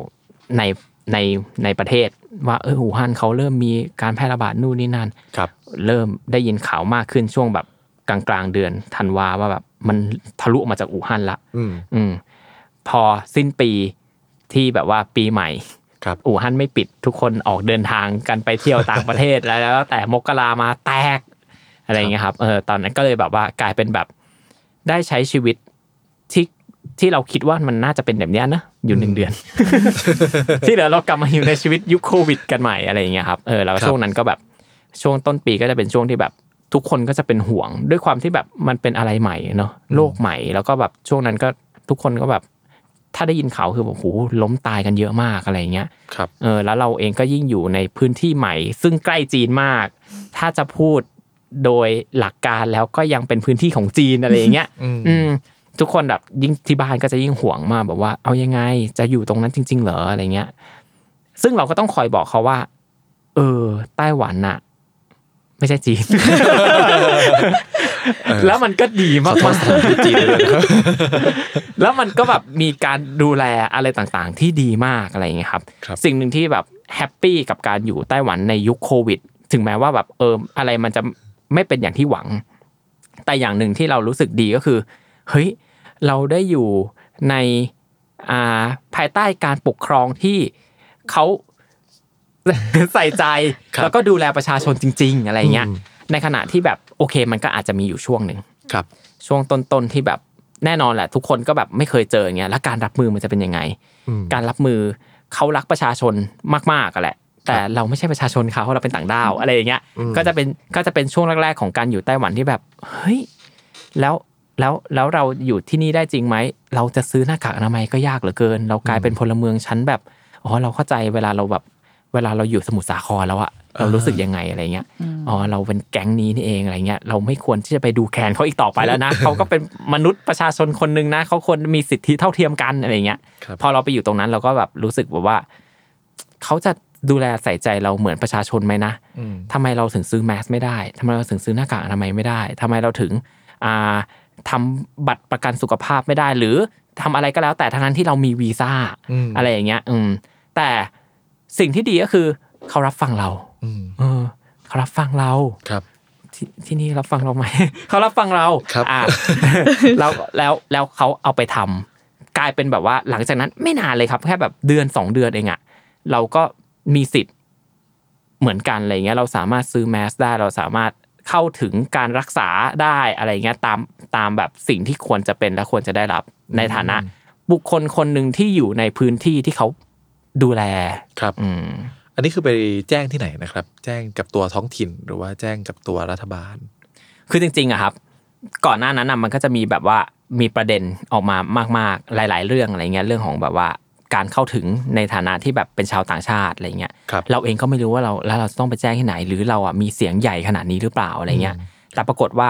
Speaker 3: ในในในประเทศ ว่าเอออู่ฮั่นเขาเริ่มมีการแพร่ระบาดนู่นนี่นั่น
Speaker 2: ครับ
Speaker 3: เริ่มได้ยินข่าวมากขึ้นช่วงแบบกลางกลางๆเดือนธันวาว่าแบบมันทะลุออกมาจากอู่ฮั่นละ
Speaker 2: อืม
Speaker 3: อืมพอสิ้นปีที่แบบว่าปีใหม่
Speaker 2: ครับ
Speaker 3: อู่ฮั่นไม่ปิดทุกคนออกเดินทางกันไปเที่ยวต่างประเทศแล้วแล้วแต่มกรามาแตกอะไรอย่างเงี้ยครับเออตอนนั้นก็เลยแบบว่ากลายเป็นแบบได้ใช้ชีวิตที่ที่เราคิดว่ามันน่าจะเป็นแบบเนี้ยนะอยู่หนึ่งเดือน ที่เหลือเรากลับมาอยู่ในชีวิตยุคโควิด กันใหม่อะไรอย่างเงี้ยครับเออแล้ว
Speaker 2: ครับ
Speaker 3: ช่วงนั้นก็แบบช่วงต้นปีก็จะเป็นช่วงที่แบบทุกคนก็จะเป็นห่วงด้วยความที่แบบมันเป็นอะไรใหม่เนาะโลกใหม่ แล้วก็แบบช่วงนั้นก็ทุกคนก็แบบ ถ้าได้ยินข่าวคือแบบโหล้มตายกันเยอะมากอะไรอย่างเงี้ย
Speaker 2: ครับ
Speaker 3: เออแล้วเราเองก็ยิ่งอยู่ในพื้นที่ใหม่ ซึ่งใกล้จีนมาก ถ้าจะพูดโดยหลักการแล้วก็ยังเป็นพื้นที่ของจีนอะไรอย่างเงี้ย
Speaker 2: อืม
Speaker 3: อืมทุกคนแบบยิ่งที่บ้านก็จะยิ่งห่วงมากแบบว่า เอายังไงจะอยู่ตรงนั้นจริง ๆ เหรออะไรเงี้ย ซึ่งเราก็ต้องคอยบอกเขาว่า เออไต้หวันน่ะไม่ใช่จีน แล้วมันก็ดีมาก
Speaker 2: ขอโทษสถานที่จีนด้วยนะครับ
Speaker 3: แล้วมันก็แบบมีการดูแลอะไรต่างๆ ที่ดีมากอะไรอย่างเงี้ยครับ
Speaker 2: ครับ
Speaker 3: สิ่งหนึ่งที่แบบแฮปปี้กับการอยู่ไต้หวันในยุคโควิด ถึงแม้ว่าแบบเอออะไรมันจะไม่เป็นอย่างที่หวัง แต่อย่างหนึ่งที่เรารู้สึกดีก็คือ เฮ้ย เราได้อยู่ในอ่าภายใต้การปกครองที่เขาใส่ใจ
Speaker 2: ครับ
Speaker 3: แล้วก็ดูแลประชาชนจริง ๆ อะไรเงี้ย
Speaker 2: อืม
Speaker 3: ในขณะที่แบบโอเคมันก็อาจจะมีอยู่ช่วงหนึ่ง
Speaker 2: ครับ
Speaker 3: ช่วงต้นๆที่แบบแน่นอนแหละ ทุกคนก็แบบไม่เคยเจออย่างเงี้ยแล้วการรับมือมันจะเป็นยังไง
Speaker 2: อืม
Speaker 3: การรับมือเขารักประชาชนมากๆกันแหละ แต่เราไม่ใช่ประชาชนเขาเราเป็นต่างด้าวอะไรอย่างเงี้ย
Speaker 2: อืม
Speaker 3: ก็จะเป็นก็จะเป็นช่วงแรกๆของการอยู่ไต้หวันที่แบบเฮ้ยแล้วแล้วแล้วเราอยู่ที่นี่ได้จริงไหม เราจะซื้อหน้ากากอนามัยก็ยากเหลือเกิน เรากลายเป็นพลเมืองชั้นแบบอ๋อเราเข้าใจเวลาเราแบบ เวลาเราอยู่สมุทรสาครแล้วอะเรารู้สึกยังไงอะไรเงี้ย อ๋อ เราเป็นแก๊งนี้นี่เองอะไรเงี้ย เราไม่ควรที่จะไปดูแคลนเขาอีกต่อไปแล้วนะ เขาก็เป็นมนุษย์ประชาชนคนหนึ่งนะ เขาควรมีสิทธิเท่าเทียมกันอะไรเงี้ย
Speaker 2: ครับ
Speaker 3: พอเราไปอยู่ตรงนั้นเราก็แบบรู้สึกแบบว่า เขาจะดูแลใส่ใจเราเหมือนประชาชนไหมนะ
Speaker 2: อืม
Speaker 3: ทำไมเราถึงซื้อแมสไม่ได้ทำไมเราถึงซื้อหน้ากากอนามัยไม่ได้ทำไมเราถึงอ่าทำบัตรประกันสุขภาพไม่ได้ หรือทำอะไรก็แล้วแต่ทั้งนั้นที่เรามีวีซ่า
Speaker 2: อืม
Speaker 3: อะไรอย่างเงี้ย อืม แต่ สิ่งที่ดีก็คือ เขารับฟังเรา
Speaker 2: อืม
Speaker 3: เออเขารับฟังเรา
Speaker 2: ครับ
Speaker 3: ที่ที่นี่รับฟังเราไหมเขารับฟังเรา
Speaker 2: ครับ
Speaker 3: อ่าแล้วแล้วแล้วเขาเอาไปทำกลายเป็นแบบว่า หลังจากนั้นไม่นานเลยครับ แค่แบบเดือนสองเดือนเองอะเราก็มีสิทธิ์เหมือนกันอะไรเงี้ย เราสามารถซื้อแมสได้เราสามารถเข้าถึงการรักษาได้อะไรเงี้ยตามตามแบบสิ่งที่ควรจะเป็นและควรจะได้รับในฐานะ บุคคลคนหนึ่งที่อยู่ในพื้นที่ที่เขา ดูแล
Speaker 2: ครับ
Speaker 3: อืม
Speaker 2: อันนี้คือไปแจ้งที่ไหนนะครับ แจ้งกับตัวท้องถิ่นหรือว่าแจ้งกับตัวรัฐบาล
Speaker 3: คือจริงๆอะครับ ก่อนหน้านั้นอะมันก็จะมีแบบว่ามีประเด็นออกมามากๆหลาย ๆ เรื่องอะไรเงี้ยเรื่องของแบบว่าการเข้าถึงในฐานะที่แบบเป็นชาวต่างชาติอะไรเงี้ย
Speaker 2: ครับ
Speaker 3: เราเองก็ไม่รู้ว่าเราแล้วเราจะต้องไปแจ้งที่ไหน หรือเราอะมีเสียงใหญ่ขนาดนี้หรือเปล่าอะไรเงี้ยแต่ปรากฏว่า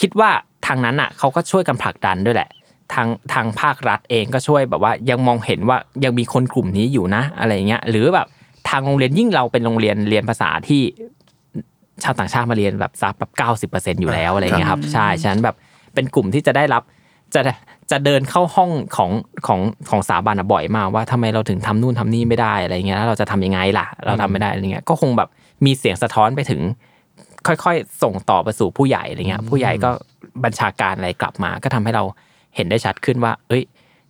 Speaker 3: คิดว่าทางนั้นอะเขาก็ช่วยกันผลักดันด้วยแหละ ทางทางภาครัฐเองก็ช่วยแบบว่ายังมองเห็นว่ายังมีคนกลุ่มนี้อยู่นะอะไรเงี้ยหรือแบบทางโรงเรียนยิ่งเราเป็นโรงเรียนเรียนภาษาที่ชาวต่างชาติมาเรียนแบบซับแบบเก้าสิบเปอร์เซ็นอยู่แล้วอะไรเงี้ยครับใช่ฉะนั้นแบบเป็นกลุ่มที่จะได้รับจะจะเดินเข้าห้องของของของสถาบันอะบ่อยมากว่าทำไมเราถึงทำนู่นทำนี่ไม่ได้อะไรเงี้ยแล้วเราจะทำยังไงล่ะ เราทำไม่ได้อะไรเงี้ยก็คงแบบมีเสียงสะท้อนไปถึง ค่อยๆ ส่งต่อไปสู่ผู้ใหญ่อะไรเงี้ยผู้ใหญ่ก็บัญชาการอะไรกลับมา ก็ทำให้เรา เห็นได้ชัดขึ้นว่า เอ้ย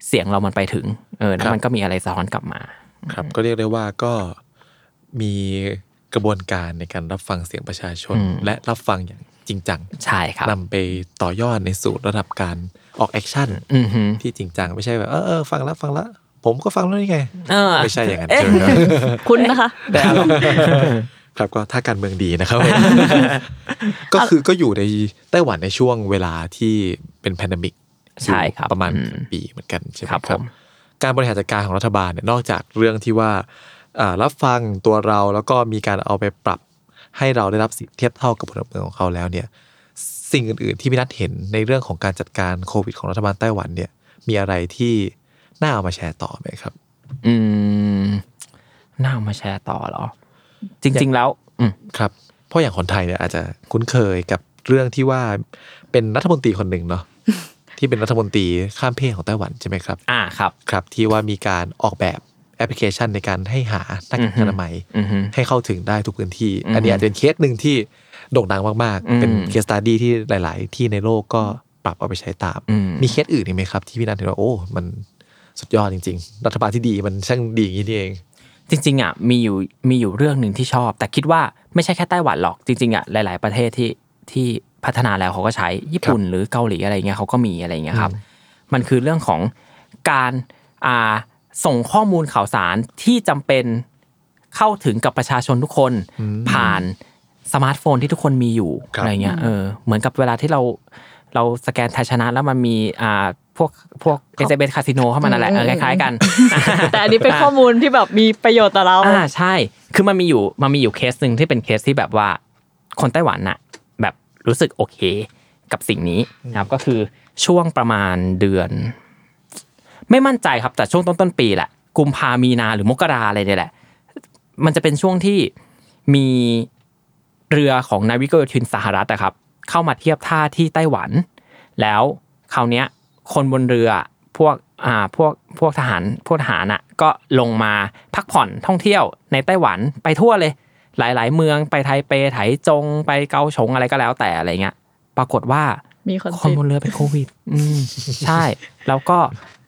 Speaker 3: เสียงเรามันไปถึง เออแล้วมันก็มีอะไรสะท้อนกลับมา
Speaker 2: ครับ ก็เรียกได้ว่าก็มีกระบวนการในการรับฟังเสียงประชาชน
Speaker 3: อืม
Speaker 2: และรับฟังอย่างจริงจัง
Speaker 3: ใช่ครับ
Speaker 2: นำไปต่อยอดในสู่ระดับการออก action อื
Speaker 3: อฮึ
Speaker 2: ที่จริงจังไม่ใช่แบบเออเออฟังแล้วฟังแล้วผมก็ฟังแล้วนี่ไง
Speaker 3: เออ
Speaker 2: ไม่ใช่อย่างนั้นใช่ไหมครับ
Speaker 4: คุณนะคะ
Speaker 3: แต่อารมณ์
Speaker 2: ครับก็ถ้าการเมืองดีนะครับ ก็คือก็อยู่ในไต้หวันในช่วงเวลาที่เป็น pandemic
Speaker 3: ใช่ครับ
Speaker 2: ประมาณ
Speaker 3: อืม
Speaker 2: ปีเหมือนกันใช่ไหม
Speaker 3: ครับผม
Speaker 2: การบริหารจัดการของรัฐบาลเนี่ยนอกจากเรื่องที่ว่าอ่ารับฟังตัวเราแล้วก็มีการเอาไปปรับให้เราได้รับสิทธิเทียบเท่ากับพลเมืองของเขาแล้วเนี่ยสิ่งอื่นๆที่พี่นัทเห็นในเรื่องของการจัดการโควิดของรัฐบาลไต้หวันเนี่ยมีอะไรที่น่าเอามาแชร์ต่อไหมครับ
Speaker 3: อืมน่าเอามาแชร์ต่อเหรอ จริง ๆ แล้ว อืม
Speaker 2: ครับ เพราะอย่างคนไทยเนี่ยอาจจะคุ้นเคยกับเรื่องที่ว่าเป็นรัฐมนตรีคนหนึ่งเนาะ ที่เป็นรัฐมนตรีข้ามเพศของไต้หวันใช่ไหมครับ
Speaker 3: อ่าครับ
Speaker 2: ครับ ที่ว่ามีการออกแบบแอปพลิเคชันในการให้หาหน้ากากอนามัย
Speaker 3: อือฮึ
Speaker 2: ให้เข้าถึงได้ทุกพื้นที่
Speaker 3: อือฮึ
Speaker 2: อันนี้อาจจะเป็นเคสหนึ่งที่โด่งดังมาก
Speaker 3: อืม
Speaker 2: ๆเป็น case study ที่หลาย ๆ ที่ในโลกก็ปรับเอาไปใช้ตาม
Speaker 3: อืม
Speaker 2: มีเคสอื่นอีกไหมครับ ที่พี่นัทเห็นว่าโอ้มันสุดยอดจริง ๆ รัฐบาลที่ดีมันช่างดีอย่างนี้นี่เอง
Speaker 3: จริง ๆ อะมีอยู่มีอยู่เรื่องหนึ่งที่ชอบ แต่คิดว่าไม่ใช่แค่ไต้หวันหรอกจริง ๆ อะหลาย ๆ ประเทศที่ ที่พัฒนาแล้วเขาก็ใช้ญี่ปุ่นหรือเกาหลีอะไรเงี้ยเขาก็มีอะไรเงี้ยครับ มันคือเรื่องของการอ่าส่งข้อมูลข่าวสารที่จำเป็นเข้าถึงกับประชาชนทุกคนผ่านสมาร์ทโฟนที่ทุกคนมีอยู่
Speaker 2: ครับ
Speaker 3: อะไรเงี้ยเออเหมือนกับเวลาที่เราเราสแกนไทยชนะแล้วมันมีอ่าพวกพวกเอเจเบคาสิโนเข้ามานั่นแหละเออคล้ายๆกัน
Speaker 4: แต่อันนี้เป็นข้อมูลที่แบบมีประโยชน์ต่อเรา
Speaker 3: อ่าใช่ คือมันมีอยู่มันมีอยู่เคสหนึ่งที่เป็นเคสที่แบบว่าคนไต้หวันน่ะแบบ รู้สึกโอเคกับสิ่งนี้นะครับก็คือช่วงประมาณเดือน ไม่มั่นใจครับแต่ช่วงต้นต้นๆปีแหละกุมภามีนาหรือมกราอะไรเนี่ยแหละ มันจะเป็นช่วงที่มีเรือของนาวิกโยธินสหรัฐนะครับ เข้ามาเทียบท่าที่ไต้หวัน แล้วคราวเนี้ย คนบนเรือพวกอ่าพวกพวกทหารพวกทหารอะก็ลงมาพักผ่อนท่องเที่ยวในไต้หวันไปทั่วเลย หลาย ๆ เมืองไปไทเปไถจงไปเกาฉงอะไรก็แล้วแต่อะไรเงี้ย ปรากฏว่า
Speaker 4: มีคน
Speaker 3: คน
Speaker 4: ติด
Speaker 3: บนเรือเป็นโควิด อืมใช่ แล้วก็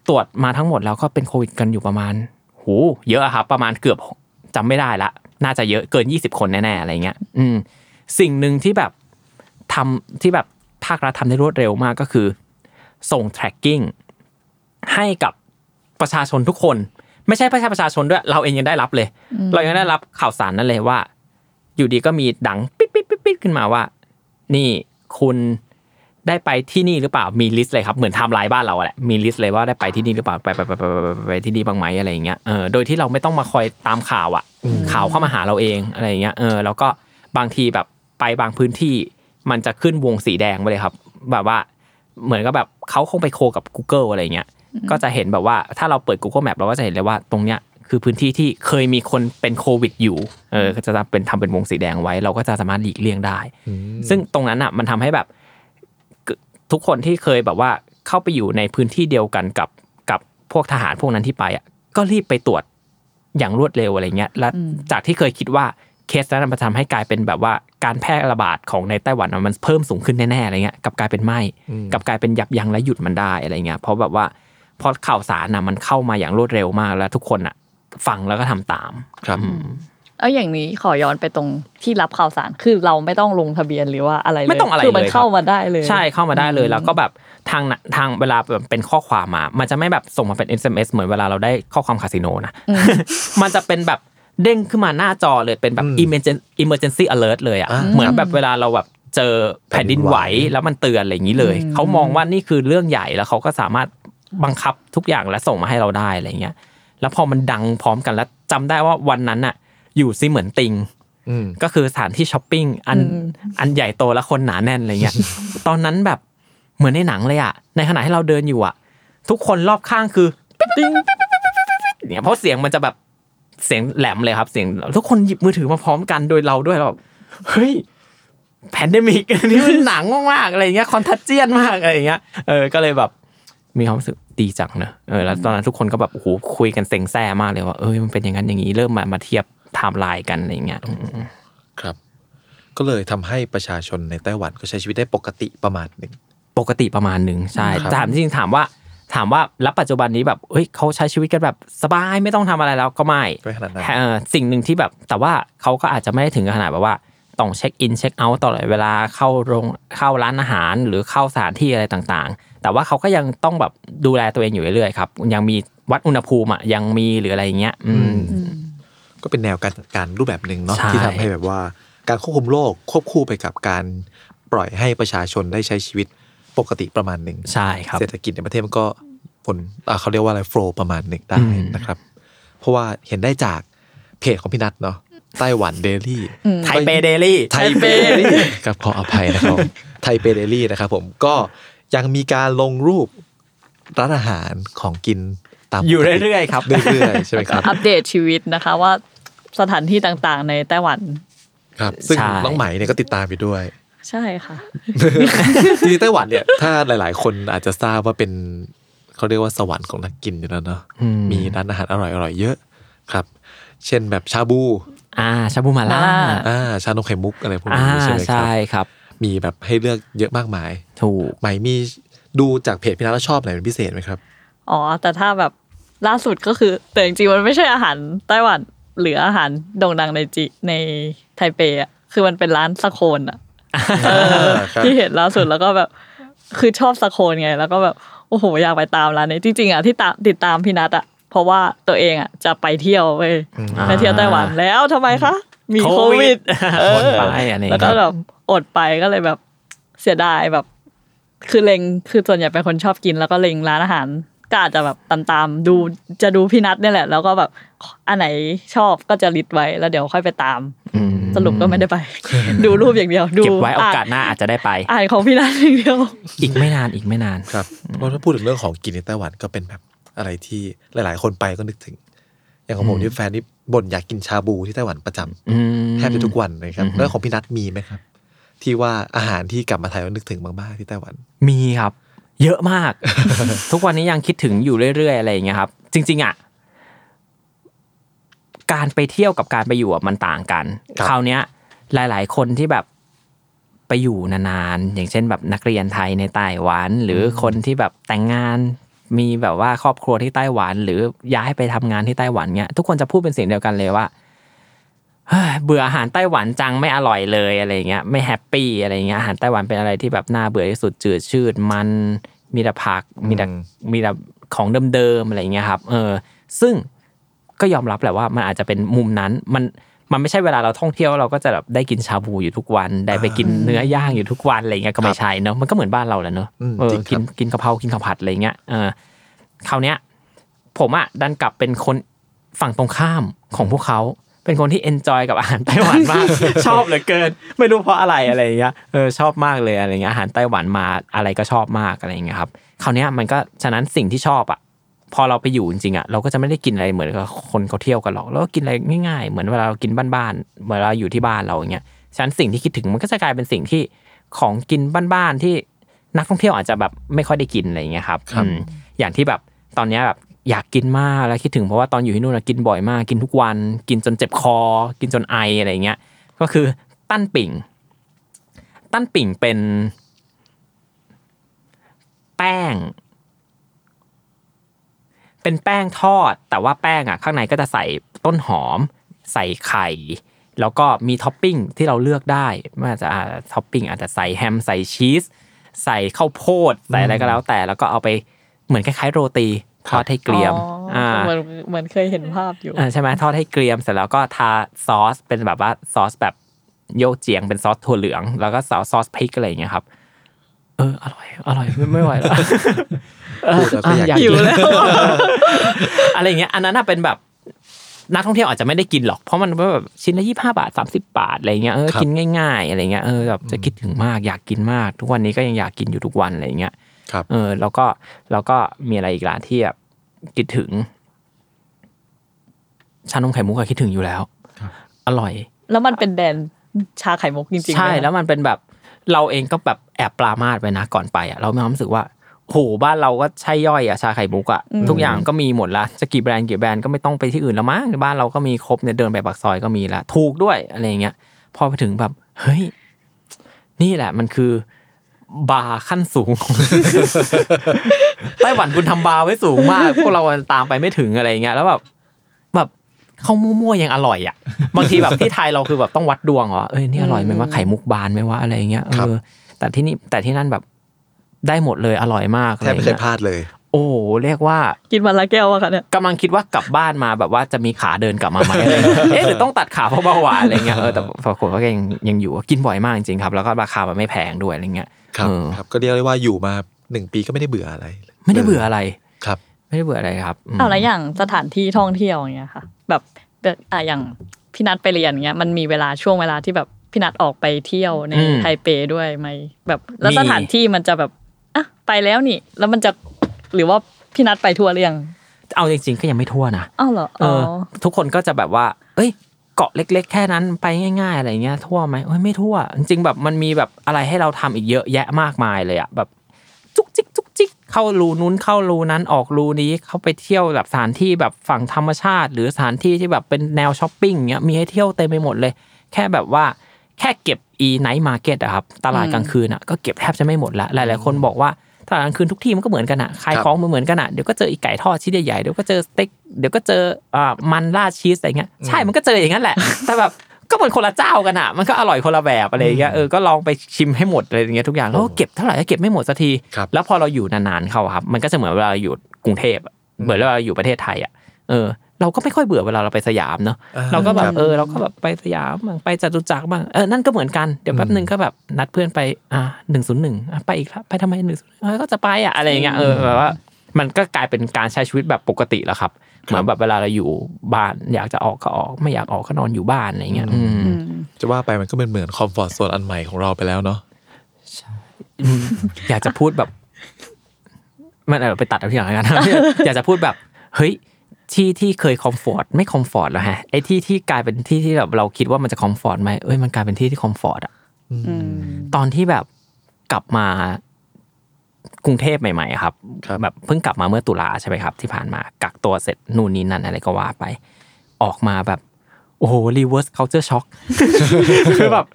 Speaker 3: ตรวจมาทั้งหมดแล้วก็เป็นโควิดกันอยู่ประมาณหูเยอะอะครับ ประมาณเกือบจำไม่ได้ละ น่าจะเยอะเกิน20คนแน่ๆอะไรเงี้ย อืม สิ่งหนึ่งที่แบบทำที่แบบภาครัฐทำได้รวดเร็วมากก็คือ ส่ง tracking ให้กับประชาชนทุกคน ไม่ใช่ประชาประชาชนด้วย เราเองยังได้รับเลย เรายังได้รับข่าวสารนั่นเลยว่า อยู่ดีก็มีดังปิ๊ดปิ๊ดปิ๊ดปิ๊ดขึ้นมาว่า นี่คุณได้ไปที่นี่หรือเปล่ามี list เลยครับเหมือนไทม์ไลน์บ้านเราอะแหละมี list เลยว่าได้ไปที่นี่หรือเปล่าไปไปไปไปไปไปไปที่นี่บ้างไหมอะไรอย่างเงี้ยเออโดยที่เราไม่ต้องมาคอยตามข่าวอะข่าวเข้ามาหาเราเองอะไรอย่างเงี้ยเออแล้วก็บางทีแบบไปบางพื้นที่มันจะขึ้นวงสีแดงไปเลยครับ แบบว่าเหมือนกับแบบเขาคงไปโคกับ Google อะไรเงี้ยก็จะเห็นแบบว่าถ้าเราเปิด Google Map เราก็จะเห็นเลยว่าตรงเนี้ย คือพื้นที่ที่เคยมีคนเป็นโควิดอยู่เออก็จะเป็นทำเป็นวงสีแดงไว้ เราก็จะสามารถหลีกเลี่ยงได้ ซึ่งตรงนั้นอะมันทำให้แบบกทุกคนที่เคยแบบว่าเข้าไปอยู่ในพื้นที่เดียวกันกับกับพวกทหารพวกนั้นที่ไปอะก็รีบไปตรวจอย่างรวดเร็วอะไรเงี้ยและจากที่เคยคิดว่าเคสนั้นมันทำให้กลายเป็นแบบว่าการแพร่ระบาดของในไต้หวันอะมันเพิ่มสูงขึ้นแน่ๆอะไรเงี้ยกลับกลายเป็นไม่กลับกลายเป็นยับยั้งและหยุดมันได้อะไรเงี้ยเพราะแบบว่าพอข่าวสารน่ะมันเข้ามาอย่างรวดเร็วมากแล้วทุกคนอะ ฟังแล้วก็ทำตาม
Speaker 2: ครับ
Speaker 4: เอาอย่างนี้ขอย้อนไปตรงที่รับข่าวสารคือเราไม่ต้องลงทะเบียนหรือว่าอะไรเลย
Speaker 3: ไม่ต้องอะไร
Speaker 4: คือมัน
Speaker 3: เลยครับ
Speaker 4: เข้ามาได้เลย
Speaker 3: ใช่เข้ามาได้เลยแล้วก็แบบทางน่ะทางเวลาแบบเป็นข้อความมา มันจะไม่แบบส่งมาเป็น SMS เหมือนเวลาเราได้ข้อความคาสิโนนะมันจะเป็นแบบเด้งขึ้นมาหน้าจอเลยเป็นแบบ emergency emergency alert เลยอะ
Speaker 2: อ่า
Speaker 3: เหมือนแบบเวลาเราแบบเจอแผ่นดินไหวแล้วมันเตือนอะไรอย่างนี้เลยเขามองว่านี่คือเรื่องใหญ่แล้วเขาก็สามารถบังคับทุกอย่างและส่งมาให้เราได้อะไรเงี้ย แล้วพอมันดังพร้อมกันแล้วจำได้ว่าวันนั้นน่ะอยู่ซิเหมือนติง
Speaker 2: อืม
Speaker 3: ก็คือสถานที่ช้อปปิ้งอันอันใหญ่โตและคนหนาแน่นอะไรเงี้ยตอนนั้นแบบเหมือนในหนังเลยอะในขณะที่เราเดินอยู่อะทุกคนรอบข้างคือเนี่ยเพราะเสียงมันจะแบบเสียงแหลมเลยครับ เสียงทุกคนหยิบมือถือมาพร้อมกันโดยเราด้วยเราแบบเฮ้ย pandemic นี่มันหนังมากๆอะไรเงี้ย Contagion มากอะไรเงี้ยเออก็เลยแบบ มีความรู้สึกดีจังเนอะเออแล้วตอนนั้นทุกคนก็แบบโอ้โหคุยกันเซ็งแซ่มากเลยว่าเออมันเป็นอย่างนั้นอย่างนี้เริ่มมามาเทียบไทม์ไลน์กันอะไรเงี้ยอืม
Speaker 2: ครับ ก็เลยทำให้ประชาชนในไต้หวันก็ใช้ชีวิตได้ปกติประมาณหนึ่ง
Speaker 3: ปกติประมาณหนึ่งใช่
Speaker 2: ครับ
Speaker 3: ถามจริงๆถามว่าถามว่าแล้วปัจจุบันนี้แบบเฮ้ยเขาใช้ชีวิตกันแบบสบายไม่ต้องทำอะไรแล้วก็ไม่
Speaker 2: ไม่ขนาดนั้น
Speaker 3: เออสิ่งหนึ่งที่แบบแต่ว่าเขาก็อาจจะไม่ได้ถึงขนาดแบบว่า ต้องเช็คอินเช็คเอาท์ตลอดเวลาเข้าโรงเข้าร้านอาหารหรือเข้าสถานที่อะไรต่างๆ แต่ว่าเขาก็ยังต้องแบบดูแลตัวเองอยู่เรื่อยๆครับยังมีวัดอุณหภูมิอะยังมีหรืออะไรอย่างเงี้ย อืม
Speaker 2: ก็เป็นแนวการจัดการรูปแบบหนึ่งเนาะ
Speaker 3: ใช่
Speaker 2: ที่ทำให้แบบว่าการควบคุมโรคควบคู่ไปกับการปล่อยให้ประชาชนได้ใช้ชีวิตปกติประมาณหนึ่ง
Speaker 3: ใช่ครับ
Speaker 2: เศรษฐกิจในประเทศมันก็ผลอ่าเขาเรียกว่าอะไร flow ประมาณหนึ่งได้
Speaker 3: อืม
Speaker 2: นะครับ เพราะว่าเห็นได้จากเพจของพี่นัทเนาะ ไต้หวัน Daily
Speaker 3: ไทเป Daily
Speaker 2: ไทเป Dailyครับขออภัยนะครับไทเป Daily นะครับผมก็ยังมีการลงรูปร้านอาหารของกินตาม
Speaker 3: อยู่เรื่อยๆครับ
Speaker 2: เรื่อยๆใช่ไหมครับ
Speaker 4: อัปเดตชีวิตนะคะว่าสถานที่ต่างๆ ในไต้หวัน
Speaker 2: ครับ ซึ่ง
Speaker 3: ใช่
Speaker 2: น้องไหมเนี่ยก็ติดตามอยู่ด้วย
Speaker 4: ใช่ค่ะ
Speaker 2: จริงๆไต้หวันเนี่ยถ้าหลาย ๆ คนอาจจะทราบว่าเป็นเขาเรียกว่าสวรรค์ของนักกินอยู่แล้วเนาะ
Speaker 3: อืม
Speaker 2: มีร้านอาหารอร่อยๆเยอะครับ เช่นแบบชาบู
Speaker 3: อ่าชาบูมาล่า
Speaker 4: อ่า
Speaker 2: อ่าชานมไข่มุกอะไรพวก
Speaker 3: อ่า
Speaker 2: นี้ใช่ไหมครั
Speaker 3: ใช่
Speaker 2: บ
Speaker 3: ครับ
Speaker 2: มีแบบให้เลือกเยอะมากมาย
Speaker 3: ถูก
Speaker 2: ไหมมีดูจากเพจพี่นัทแล้วชอบไหนเป็นพิเศษไหมครับ
Speaker 4: อ๋อ แต่ถ้าแบบล่าสุดก็คือ แต่จริงๆมันไม่ใช่อาหารไต้หวันหรืออาหารโด่งดังในจีในไทเปอะคือมันเป็นร้านสะโคนอะเออ
Speaker 2: ครับ
Speaker 4: ที่เห็นล่าสุดแล้วก็แบบ คือชอบสะโคนไง แล้วก็แบบโอ้โหอยากไปตามร้านนี้จริงๆอะที่ตามติดตามพี่นัทอะ เพราะว่าตัวเองอะจะไปเที่ยวเว้ยไปเที่ยวไต้หวันแล้วทำไมคะมีโควิดเอ
Speaker 3: อ
Speaker 4: อ
Speaker 3: ดไปอะไรอย่าง
Speaker 4: แล้วก็
Speaker 3: เงี้ย
Speaker 4: แบบอดไปก็เลยแบบเสียดายแบบ คือเล็งคือส่วนใหญ่เป็นคนชอบกิน แล้วก็เล็งร้านอาหารก็อาจจะแบบตามๆดูจะดูพี่นัทเนี่ยแหละ แล้วก็แบบอันไหนชอบก็จะลิสต์ไว้แล้วเดี๋ยวค่อยไปตาม
Speaker 3: อืม
Speaker 4: สรุปก็ไม่ได้ไป ดูรูปอย่างเดียวดู
Speaker 3: เก็บไว้โอกาสหน้าอาจจะได้ไป
Speaker 4: อ่านของพี่นัทอย่างเดียว
Speaker 3: อีกไม่นานอีกไม่นาน
Speaker 2: ครับเพราะถ้าพูดถึงเรื่องของกินในไต้หวันก็เป็นแบบ อะไรที่หลาย ๆ คนไปก็นึกถึง อย่างของผมที่แฟนนี่บ่นอยากกินชาบูที่ไต้หวันประจำ
Speaker 3: อืม
Speaker 2: แทบจะทุกวันเลยครับ
Speaker 3: อืม
Speaker 2: แล้วของพี่นัทมีไหมครับ ที่ว่าอาหารที่กลับมาไทยแล้วนึกถึงมากๆที่ไต้หวัน
Speaker 3: มีครับ เยอะมาก ทุกวันนี้ยังคิดถึงอยู่เรื่อยๆอะไรอย่างเงี้ยครับ จริง ๆอะการไปเที่ยวกับการไปอยู่อะมันต่างกัน
Speaker 2: ครับ
Speaker 3: คราวเนี้ย หลาย ๆ คนที่แบบไปอยู่นานๆ อย่างเช่นแบบนักเรียนไทยในไต้หวัน หรือคนที่แบบแต่งงาน มีแบบว่าครอบครัวที่ไต้หวัน หรือย้ายไปทำงานที่ไต้หวันเนี้ยทุกคนจะพูดเป็นเสียงเดียวกันเลยว่าเฮ้ยเบื่ออาหารไต้หวันจังไม่อร่อยเลยอะไรเงี้ยไม่แฮปปี้อะไรเงี้ยอาหารไต้หวันเป็นอะไรที่แบบน่าเบื่อที่สุดจืดชืดมันมีแต่ผักมีแต่
Speaker 2: อืม
Speaker 3: มีแต่ของเดิมๆอะไรเงี้ยครับ เออ ซึ่งก็ยอมรับแหละว่ามันอาจจะเป็นมุมนั้นมัน มันไม่ใช่เวลาเราท่องเที่ยวเราก็จะแบบได้กินชาบูอยู่ทุกวัน ได้ไปกินเนื้อย่างอยู่ทุกวันอะไรเงี้ยก็ไม่ใช่เนอะมันก็เหมือนบ้านเราแหละเนอะ
Speaker 2: อืม
Speaker 3: เออ
Speaker 2: จริงครับ
Speaker 3: กินกินกะเพรากินข้าวผัดอะไรเงี้ยเออคราวเนี้ย ผมอะดันกลับเป็นคนฝั่งตรงข้ามของพวกเขาเป็นคนที่ enjoy กับอาหารไต้หวันมาก ชอบเหลือเกิน ไม่รู้เพราะอะไรอะไรอย่างเงี้ยเออชอบมากเลยอะไรเงี้ยอาหารไต้หวันมาอะไรก็ชอบมากอะไรอย่างเงี้ยครับคราวเนี้ยมันก็ฉะนั้นสิ่งที่ชอบอะ พอเราไปอยู่จริงๆอะเราก็จะไม่ได้กินอะไรเหมือนกับคนเขาเที่ยวกันหรอกเราก็กินอะไรง่ายๆ เหมือนเวลาเรากินบ้านๆเหมือนเราอยู่ที่บ้านเราอย่างเงี้ยฉะนั้นสิ่งที่คิดถึงมันก็จะกลายเป็นสิ่งที่ของกินบ้านๆที่นักท่องเที่ยวอาจจะแบบไม่ค่อยได้กินอะไรอย่างเงี้ยครับ
Speaker 2: ครับ
Speaker 3: อืมอย่างที่แบบตอนเนี้ยแบบอยากกินมากแล้วคิดถึงเพราะว่าตอนอยู่ที่นู่นอะกินบ่อยมากกินทุกวัน กินจนเจ็บคอ กินจนไออะไรอย่างเงี้ย ก็คือตั้นปิ่ง ตั้นปิ่งเป็น แป้ง เป็นแป้งทอด แต่ว่าแป้งอะข้างในก็จะใส่ต้นหอม ใส่ไข่ แล้วก็มีท็อปปิ้งที่เราเลือกได้ไม่ว่าจะอ่าท็อปปิ้งอาจจะใส่แฮมใส่ชีสใส่ข้าวโพดใส่อะไรก็แล้วแต่แล้วก็เอาไปเหมือนคล้ายๆโรตีทอดให้เกรียม
Speaker 4: อ๋อเหมือนเหมือนเคยเห็นภาพอยู่
Speaker 3: อ่าใช่ไหมทอดให้เกรียมเสร็จแล้วก็ทาซอสเป็นแบบว่าซอสแบบโยเจียงเป็นซอสถั่วเหลือง แล้วก็ซอสซอสพริกอะไรอย่างเงี้ยครับ เอออร่อยอร่อยไม่ไม่ไหวแล้วเออ
Speaker 2: พูดแล้วก็อยาก
Speaker 3: อะ
Speaker 4: หิวแล้ว
Speaker 3: อะไรอย่างเงี้ยอันนั้นน่ะเป็นแบบนักท่องเที่ยวอาจจะไม่ได้กินหรอกเพราะมันแบบชิ้นละยี่ห้าบาทสามสิบาทอะไรเงี้ยเออ
Speaker 2: ครับ
Speaker 3: กินง่าย ๆ อะไรเงี้ยเออแบบจะคิดถึงมากอยากกินมาก ทุกวันนี้ก็ยังอยากกินอยู่ทุกวันอะไรเงี้ย
Speaker 2: ครับ
Speaker 3: เออ แล้วก็แล้วก็มีอะไรอีกล่ะที่แบบคิดถึงชานมไข่มุกอะคิดถึงอยู่แล้ว
Speaker 2: ครับ
Speaker 3: อร่อย
Speaker 4: แล้วมันเป็นแดนชาไข่มุกจริงๆ
Speaker 3: ใช่
Speaker 4: ด้วยนะ
Speaker 3: แล้วมันเป็นแบบ เราเองก็แบบแอบปรามาสไปนะก่อนไปอะเรามีความรู้สึกว่าโหบ้านเราก็ใช่ย่อยอะชาไข่มุกอะทุกอย่างก็มีหมดละจะกี่แบรนด์กี่แบรนด์ก็ไม่ต้องไปที่อื่นแล้วมั้งบ้านเราก็มีครบเนี่ยเดินไปปากซอยก็มีละถูกด้วยอะไรอย่างเงี้ยพอไปถึงแบบเฮ้ยนี่แหละมันคือบาร์ขั้นสูงไต้หวันคุณทำบาร์ไว้สูงมาก พวกเราตามไปไม่ถึงอะไรเงี้ยแล้วแบบแบบเข้ามั่วๆยังอร่อยอะบางทีแบบที่ไทยเราคือแบบต้องวัดดวงเหรอเอ้ยนี่อร่อยไหมว่าไข่มุกบานไหมว่าอะไรเงี้ยเอ
Speaker 2: ครับ
Speaker 3: อแต่ที่นี่แต่ที่นั่นแบบได้หมดเลยอร่อยมาก
Speaker 2: แทบไม่เคย
Speaker 3: อะรงี้
Speaker 2: พลาดเลย
Speaker 3: โอ้โหเรียกว่า
Speaker 4: กินวันละแก้วอะค่ะเนี่ย
Speaker 3: กำลังคิดว่ากลับบ้านมาแบบว่าจะมีขาเดินกลับมาไหมอะไรเงี้ยเอ๊ะหรือต้องตัดขาเพราะเบาหวานอะไรเงี้ยเออแต่ปรากฏว่าก็ยังยังอยู่กินบ่อยมากจริงๆครับ แล้วก็ราคามันไม่แพงด้วยอะไรเงี้ย
Speaker 2: ครับ
Speaker 3: เออ
Speaker 2: ครับก็เรียกได้ว่าอยู่มาหนึ่งปีก็ไม่ได้เบื่ออะไร
Speaker 3: ไม่ได้เบื่ออะไร
Speaker 2: ครับ
Speaker 3: ไม่ได้เบื่ออะไรครับม
Speaker 4: เอาแล้วอย่างสถานที่ท่องเที่ยวอย่างเงี้ยค่ะแบบแบบ อะอย่างพี่นัทไปเรียนเงี้ยมันมีเวลาช่วงเวลาที่แบบพี่นัทออกไปเที่ยวในไทเปด้วยไหมแบบแล้วสถานที่มันจะแบบอะไปแล้วนี่ แล้วมันจะหรือว่าพี่นัทไปทัวร์เรียง
Speaker 3: เอาจริงๆก็ยังไม่ทั่วนะ
Speaker 4: อ้าวเหรอ
Speaker 3: เอ
Speaker 4: อ๋อ
Speaker 3: อ ทุกคนก็จะแบบว่า เอ้ยเกาะเล็ก ๆ แค่นั้นไปง่ายๆอะไรเงี้ยทั่วไหมเอ้ยไม่ทั่ว จริงๆแบบมันมีแบบอะไรให้เราทำอีกเยอะแยะมากมายเลยอะแบบจุกจิกจุกจิก เข้ารูนู้นเข้ารูนั้นออกรูนี้เข้าไปเที่ยวแบบสถานที่แบบฝั่งธรรมชาติ หรือสถานที่ที่แบบเป็นแนวช้อปปิ้งเงี้ยมีให้เที่ยวเต็มไปหมดเลย แค่แบบว่าแค่เก็บอี night market อะครับตลาดกลางคืนอะก็เก็บแทบจะไม่หมดละหลายๆคนบอกว่าตลาดกลางคืนทุกที่มันก็เหมือนกันอะขาย
Speaker 2: ครับ
Speaker 3: ของเหมือนๆกันอะเดี๋ยวก็เจออีไก่ทอดชิ้นใหญ่ๆเดี๋ยวก็เจอสเต็กเดี๋ยวก็เจออ่ามันราดชีสอะไรเงี้ยใช่มันก็เจออย่างนั้นแหละ แต่แบบ ก็เหมือนคนละเจ้ากันอะมันก็อร่อยคนละแบบอะไรอย่างเงี้ยเออก็ลองไปชิมให้หมดอะไรอย่างเงี้ยทุกอย่างแล้วก็เก็บเท่าไหร่ก็เก็บไม่หมดสักที
Speaker 2: ครับ
Speaker 3: แล้วพอเราอยู่นานๆเข้าอะครับ มันก็จะเหมือนเวลาเราอยู่กรุงเทพอะเหมือนเวลาเราอยู่ประเทศไทยอะเออเราก็ไม่ค่อยเบื่อเวลาเราไปสยามเนาะ
Speaker 2: อ่า
Speaker 3: เราก็แบ
Speaker 2: ครับบ
Speaker 3: เออเราก็แบบไปสยามบ้างไปจตุจักรบ้างเออนั่นก็เหมือนกันเดี๋ยวแป๊บนึงก็แบบนัดเพื่อนไปอ่าหนึ่งศูนย์หนึ่งไปอีกแล้วไปทำไมหนึ่งศูนย์ก็จะไปอะอะไรอย่างเงี้ยเออแบบว่ามันก็กลายเป็นการใช้ชีวิตแบบปกติแล้วครับ เหมือนแบบเวลาเราอยู่บ้าน อยากจะออกก็ออก ไม่อยากออกก็นอนอยู่บ้านอะไรอย่างเงี้ยอืม
Speaker 4: อืม
Speaker 2: จะว่าไปมันก็เป็นเหมือน comfort zone อันใหม่ของเราไปแล้วเนาะ
Speaker 3: อืมอยากจะพูดแบบ มันเออไปตัดเอาที่หลังแล้วกันอยากจะพูดแบบ เฮ้ยที่ที่เคย comfort ไม่ comfort แล้วฮะไอ้ที่ที่กลายเป็นที่ที่แบบเราคิดว่ามันจะ comfort ไหมเอ้ยมันกลายเป็นที่ที่ comfort อะ
Speaker 4: อืม
Speaker 3: ตอนที่แบบกลับมา กรุงเทพใหม่ๆอะครับ
Speaker 2: ครับ
Speaker 3: แบบเพิ่งกลับมาเมื่อตุลาใช่ไหมครับ ที่ผ่านมากักตัวเสร็จนู่นนี่นั่นอะไรก็ว่าไป ออกมาแบบโอ้โห reverse culture shock คือแบบ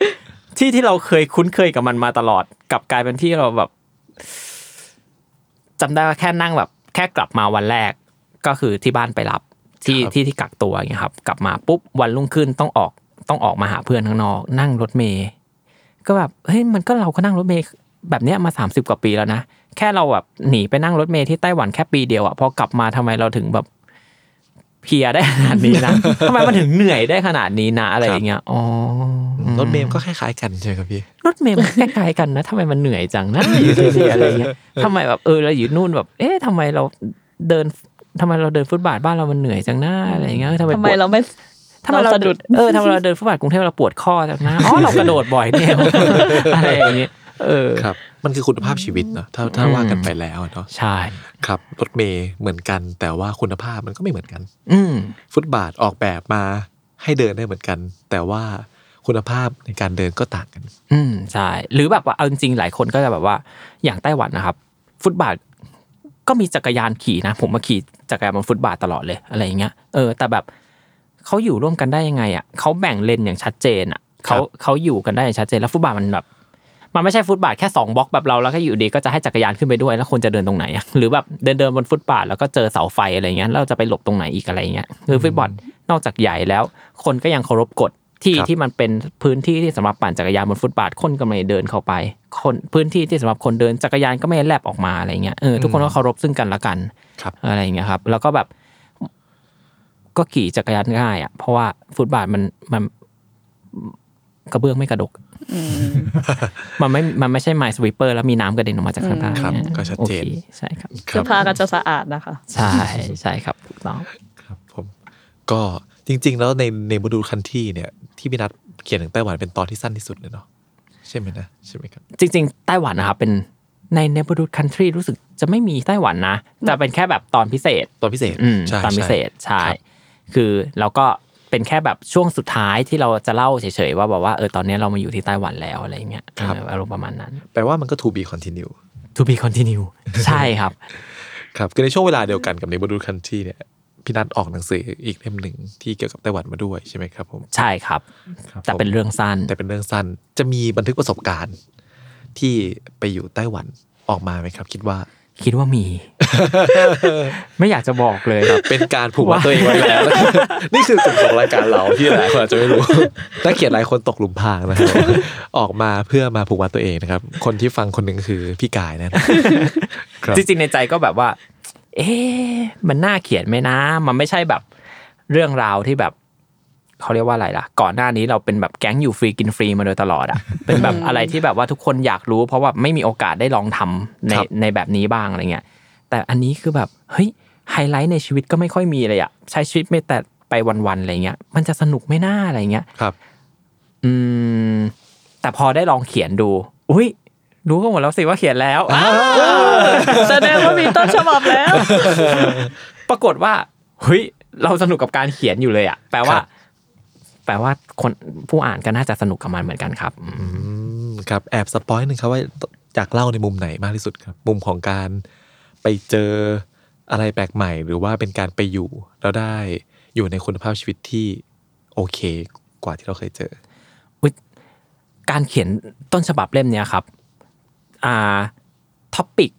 Speaker 3: ที่ที่เราเคยคุ้นเคยกับมันมาตลอดกลับกลายเป็นที่เราแบบจำได้ว่าแค่นั่งแบบ แค่กลับมาวันแรกก็คือที่บ้านไปรับที่
Speaker 2: ครับ
Speaker 3: ที่ที่กักตัวอย่างเงี้ยครับ กลับมาปุ๊บวันรุ่งขึ้นต้องออกต้องออกมาหาเพื่อนข้างนอก นั่งรถเมย์ก็แบบเฮ้ยมันก็เราก็นั่งรถเมย์แบบเนี้ยมาสามสิบกว่าปีแล้วนะ แค่เราแบบหนีไปนั่งรถเมย์ที่ไต้หวันแค่ปีเดียวอะพอกลับมาทำไมเราถึงแบบเพลียได้ขนาดนี้นะทำไมมันถึงเหนื่อยได้ขนาดนี้นะอะไรอย่างเงี้ยอ๋อ
Speaker 2: รถเมล์ก็คล้ายๆกันใช่ไหมครับพี่
Speaker 3: รถเมล์มันใกล้ๆกันนะทำไมมันเหนื่อยจังนะอยู่ที่นี่อะไรเงี้ยทำไมแบบเออเราอยู่นู่นแบบ เอ๊ะทำไมเราเดินทำไมเราเดินฟุตบาทบ้านเรามันเหนื่อยจังนะอะไรเงี้ยทำไม
Speaker 4: ทำไม
Speaker 3: ปวด
Speaker 4: เราไม่
Speaker 3: ทำไมเรา
Speaker 4: เราสะดุด
Speaker 3: เออทำไมเราเดินฟุตบาทกรุงเทพเราปวดข้อจังนะอ๋อเรากระโดดบ่อยเนี่ยอะไรอย่างเงี้ยเออ
Speaker 2: ครับ มันคือคุณภาพชีวิตเนาะถ้าถ้า
Speaker 3: อืม
Speaker 2: ว่ากันไปแล้วเนาะ
Speaker 3: ใช่
Speaker 2: ครับรถเมย์เหมือนกัน แต่ว่าคุณภาพมันก็ไม่เหมือนกัน
Speaker 3: อืม
Speaker 2: ฟุตบาทออกแบบมาให้เดินได้เหมือนกัน แต่ว่าคุณภาพในการเดินก็ต่างกัน
Speaker 3: อืมใช่หรือแบบว่าเอาจริงๆหลายคนก็จะแบบว่าอย่างไต้หวันนะครับ ฟุตบาทก็มีจักรยานขี่นะ ผมมาขี่จักรยานบนฟุตบาทตลอดเลยอะไรอย่างเงี้ยเออแต่แบบเขาอยู่ร่วมกันได้ยังไงอะเขาแบ่งเลนอย่างชัดเจนอะเขาเขาอยู่กันได้อย่างชัดเจนแล้วฟุตบาทมันแบบ มันไม่ใช่ฟุตบาทแค่สองบล็อกแบบเราแล้วก็อยู่ดีก็จะให้จักรยานขึ้นไปด้วยแล้วคนจะเดินตรงไหนอะหรือแบบเดินเดินบนฟุตบาทแล้วก็เจอเสาไฟอะไรเงี้ยแล้วเราจะไปหลบตรงไหนอีกอะไรเงี้ยคือฟุตบอลนอกจากใหญ่แล้ว คนก็ยังเคารพกฎที่
Speaker 2: ครับ
Speaker 3: ที่มันเป็นพื้นที่ที่สำหรับปั่นจักรยานบนฟุตบาทคนก็ไม่เดินเข้าไป คนพื้นที่ที่สำหรับคนเดินจักรยานก็ไม่แลบออกมาอะไรเงี้ยเออทุกคนก็เคารพซึ่งกันและกัน
Speaker 2: ครับ
Speaker 3: อะไรอย่างเงี้ยครับ แล้วก็แบบ ก็ขี่จักรยานง่ายอะเพราะว่าฟุตบาทมันมันกระเบื้องไม่กระดก
Speaker 4: อื ม
Speaker 3: มันไม่มันไม่ใช่ไม s สวีเปอร์แล้วมีน้ำกระเด็นออกมาจากข้างใต้
Speaker 2: ครับ
Speaker 3: เนี่ย
Speaker 2: ก็ชัดเจน
Speaker 3: โอคใช่ครับ
Speaker 2: ค
Speaker 4: เสื้
Speaker 2: รั
Speaker 4: อบผ้าก็จะสะอาดนะคะ
Speaker 3: ใช่ใช่ครับถูกต้อง
Speaker 2: ครับผมก็จริง ๆ แล้วในในโมดูลคันที่เนี่ยที่พี่นัทเขียนถึงไต้หวันเป็นตอนที่สั้นที่สุดเลยเนาะใช่ไหมนะใช่ไหมครับ
Speaker 3: จริง ๆ ไต้หวันนะครับเป็นในเนบ r ดู o คันทรีรู้สึกจะไม่มีไต้หวันนะจะเป็นแค่แบบตอนพิเศษ
Speaker 2: ตอนพิเศษ
Speaker 3: อืม
Speaker 2: ใช่
Speaker 3: ตอนพิเศษใช่
Speaker 2: ครับ
Speaker 3: คือเราก็ เป็นแค่แบบช่วงสุดท้ายที่เราจะเล่าเฉยๆว่าแบบว่าเออตอนนี้เรามาอยู่ที่ไต้หวันแล้วอะไรเงี้ยเอออารมณ์ประมาณนั้น
Speaker 2: แปลว่ามันก็ to be continue
Speaker 3: to be continue ใช่ครับ
Speaker 2: ครับคือในช่วงเวลาเดียวกันกับในโมดูลคันที่เนี่ยพี่นัทออกหนังสืออีกเล่มหนึ่งที่เกี่ยวกับไต้หวันมาด้วยใช่ไหมครับผม
Speaker 3: ใช่ครับ
Speaker 2: ครับ
Speaker 3: แต่เป็นเรื่องสั้น
Speaker 2: แต่เป็นเรื่องสั้นจะมีบันทึกประสบการณ์ที่ไปอยู่ไต้หวันออกมาไหมครับ คิดว่า
Speaker 3: คิดว่ามี ไม่อยากจะบอกเลย
Speaker 2: ครับ เป็นการผูกมัดตัวเองไว้แล้ว นี่คือจุดของรายการเราที่หลายคนอาจจะไม่รู้นักเขียนหลายคนตกหลุมพรางนะครับ ออกมาเพื่อมาผูกมัดตัวเองนะครับ คนที่ฟังคนหนึ่งคือพี่กายนั่นครับ
Speaker 3: จริงๆในใจก็แบบว่าเเอ๊ะมันน่าเขียนไหมนะ มันไม่ใช่แบบเรื่องราวที่แบบ เขาเรียกว่าอะไรล่ะ ก่อนหน้านี้เราเป็นแบบแก๊งอยู่ฟรีกินฟรีมาโดยตลอดอะเป็นแบบอะไรที่แบบว่าทุกคนอยากรู้ เพราะว่าไม่มีโอกาสได้ลองทำใน
Speaker 2: ครับ
Speaker 3: ในแบบนี้บ้างอะไรเงี้ยแต่อันนี้คือแบบเฮ้ยไฮไลท์ในชีวิตก็ไม่ค่อยมีเลยอะใช้ชีวิตไม่แต่ไปวันๆอะไรเงี้ย มันจะสนุกไม่น่าอะไรเงี้ย
Speaker 2: ครับ
Speaker 3: อืม แต่พอได้ลองเขียนดู อุ้ยรู้กันหมดแล้วสิว่าเขียนแล้ว
Speaker 4: แสดงว่ามีต้นฉบับแล้ว
Speaker 3: ปรากฏว่าเฮ้ยเราสนุกกับการเขียนอยู่เลยอะแปลว่า
Speaker 2: ครับ
Speaker 3: แปลว่าคนผู้อ่านก็น่าจะสนุกกับมันเหมือนกันครับอืม
Speaker 2: อืมครับแอบสปอยหนึ่งครับว่าอยากเล่าในมุมไหนมากที่สุดครับ มุมของการไปเจออะไรแปลกใหม่ หรือว่าเป็นการไปอยู่แล้วได้อยู่ในคุณภาพชีวิตที่โอเค กว่าที่เราเคยเจอ
Speaker 3: การเขียนต้นฉบับเล่มเนี้ยครับอ่าtopic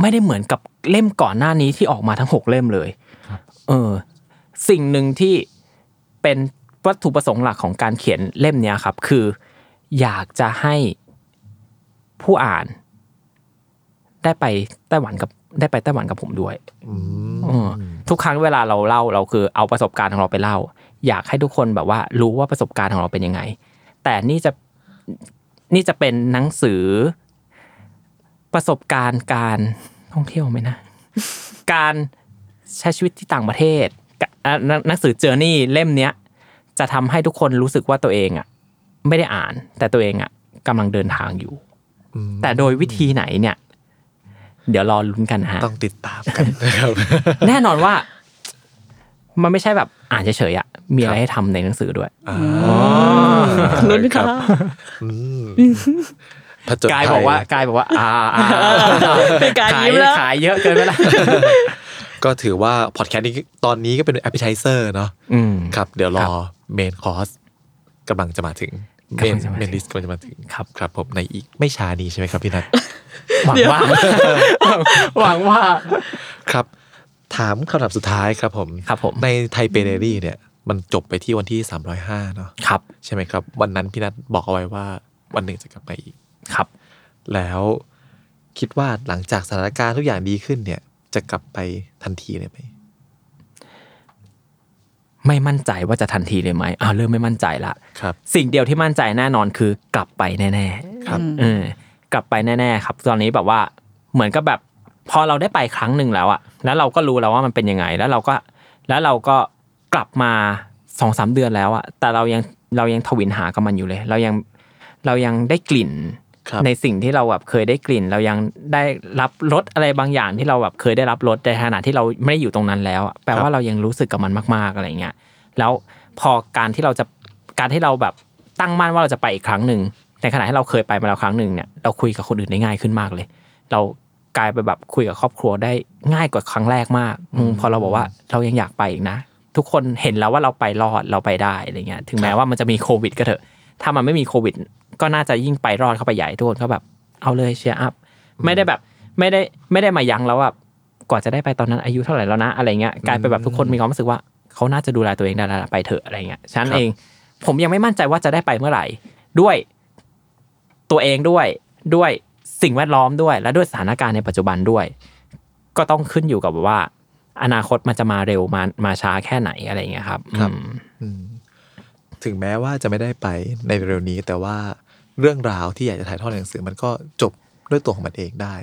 Speaker 3: ไม่ได้เหมือนกับเล่มก่อนหน้านี้ที่ออกมาทั้งหกเล่มเลยเออ สิ่งหนึ่งที่เป็น วัตถุประสงค์หลักของการเขียนเล่มเนี้ยครับ คือ อยากจะให้ผู้อ่าน ได้ไปไต้หวันกับได้ไปไต้หวันกับผมด้วย
Speaker 2: อืม
Speaker 3: เออทุกครั้งเวลาเราเล่าเราคือเอาประสบการณ์ของเราไปเล่า อยากให้ทุกคนแบบว่า รู้ว่าประสบการณ์ของเราเป็นยังไง แต่นี่จะนี่จะเป็นหนังสือ ประสบการณ์การท่องเที่ยวไหมนะ การใช้ชีวิตที่ต่างประเทศกะอะหนังหนังสือเจอร์นี่เล่มเนี้ย จะทำให้ทุกคนรู้สึกว่าตัวเองอะ ไม่ได้อ่าน แต่ตัวเองอะกำลังเดินทางอยู่
Speaker 2: อืม
Speaker 3: แต่โดยวิธีไหนเนี่ย เดี๋ยวรอลุ้นกันนะฮะ
Speaker 2: ต้องติดตามกันนะครับ
Speaker 3: แน่นอนว่า มันไม่ใช่แบบอ่านเฉยๆอะมีอะไร
Speaker 2: ครับ
Speaker 3: ให้ทำในหนังสือด้วย
Speaker 2: อ่า
Speaker 4: ลุ้นค่ะ
Speaker 2: อืมผจญ
Speaker 3: กาย
Speaker 2: ภั
Speaker 3: บอกว่ากายบอกว่า อ่าอ่า
Speaker 4: เป็นการ
Speaker 3: ขาย
Speaker 4: ยิ้มแล้ว
Speaker 3: ขายเยอะเกินไปละ
Speaker 2: ก็ถือว่าพอดแคสต์นี้ตอนนี้ก็เป็นแอปเปิลไ z เซอร์เนาะ
Speaker 3: อืม
Speaker 2: ครับ เดี๋ยวร
Speaker 3: ครั
Speaker 2: อบเมนคอร์สกำลังจะมาถึงเม
Speaker 3: กำลั
Speaker 2: น
Speaker 3: งจะมาถึง
Speaker 2: เมนลิสต์กำลังจะมาถึง
Speaker 3: ครับ
Speaker 2: ครับผมในอีกไม่ช้านี้ใช่ไหมครับพี่นัท
Speaker 3: หวังว่าหวังว่า
Speaker 2: ครับ ถามคำถามสุดท้ายครับผม
Speaker 3: ครับผม
Speaker 2: ในไทเปเดรี่เนี่ย มันจบไปที่วันที่305เนาะ
Speaker 3: ครับ
Speaker 2: ใช่ไหมครับ วันนั้นพี่นัทบอกเอาไว้ว่าวันหนึ่งจะกลับมาอีก
Speaker 3: ครับ
Speaker 2: แล้วคิดว่าหลังจากสถานการณ์ทุกอย่างดีขึ้นเนี่ย จะกลับไปทันทีเลยไหม
Speaker 3: ไม่มั่นใจว่าจะทันทีเลยไหมอ่าเริ่มไม่มั่นใจละ
Speaker 2: ครับ
Speaker 3: สิ่งเดียวที่มั่นใจแน่นอนคือกลับไปแน่ๆ
Speaker 2: ครับ
Speaker 3: เออกลับไปแน่ๆครับ ตอนนี้แบบว่าเหมือนกับแบบ พอเราได้ไปครั้งหนึ่งแล้วอะแล้วเราก็รู้แล้วว่ามันเป็นยังไง แล้วเราก็แล้วเราก็กลับมาสองสามเดือนแล้วอะแต่เรายังเรายังทวินหากับมันอยู่เลย เรายังเรายังได้กลิ่น
Speaker 2: ครับ
Speaker 3: ในสิ่งที่เราแบบเคยได้กลิ่น เรายังได้รับรสอะไรบางอย่างที่เราแบบเคยได้รับรสในขณะที่เราไม่ได้อยู่ตรงนั้นแล้วอะแปลว่าเรายังรู้สึกกับมันมาก ๆอะไรเงี้ยแล้วพอการที่เราจะการที่เราแบบตั้งมั่นว่าเราจะไปอีกครั้งหนึ่งในขณะที่เราเคยไปมาแล้วครั้งหนึ่งเนี่ยเราคุยกับคนอื่นได้ง่ายขึ้นมากเลย เรากลายไปแบบคุยกับครอบครัวได้ง่ายกว่าครั้งแรกมากอืมพอเราบอกว่าเรายังอยากไปอีกนะ ทุกคนเห็นแล้วว่าเราไปรอดเราไปได้อะไรเงี้ยถึงแม้ว่ามันจะมีโควิด ก็เถอะ ถ้ามันไม่มีโควิด ก็น่าจะยิ่งไปรอดเข้าไปใหญ่ทุกคนก็แบบ เอาเลยเชียร์อัพไม่ได้แบบไม่ได้ไม่ได้มายั้งแล้วว่ากว่าจะได้ไปตอนนั้นอายุเท่าไหร่แล้วนะอะไรเงี้ยกลายเป็นแบบทุกคนมีความรู้สึกว่าเขาน่าจะดูแลตัวเองได้แล้วล่ะไปเถอะอะไรเงี้ยฉะนันเอง ผมยังไม่มั่นใจว่าจะได้ไปเมื่อไหร่ ด้วยตัวเองด้วยด้วยสิ่งแวดล้อมด้วย และด้วยสถานการณ์ในปัจจุบันด้วย ก็ต้องขึ้นอยู่กับว่า อนาคตมันจะมาเร็วมามาช้าแค่ไหนอะไรเงี้ยครับ
Speaker 2: ครับ
Speaker 3: อืม
Speaker 2: อืมถึงแม้ว่าจะไม่ได้ไปในเร็วๆนี้แต่ว่า เรื่องราวที่อยากจะถ่ายทอดในหนังสือ มันก็จบด้วยตัวของมันเองได้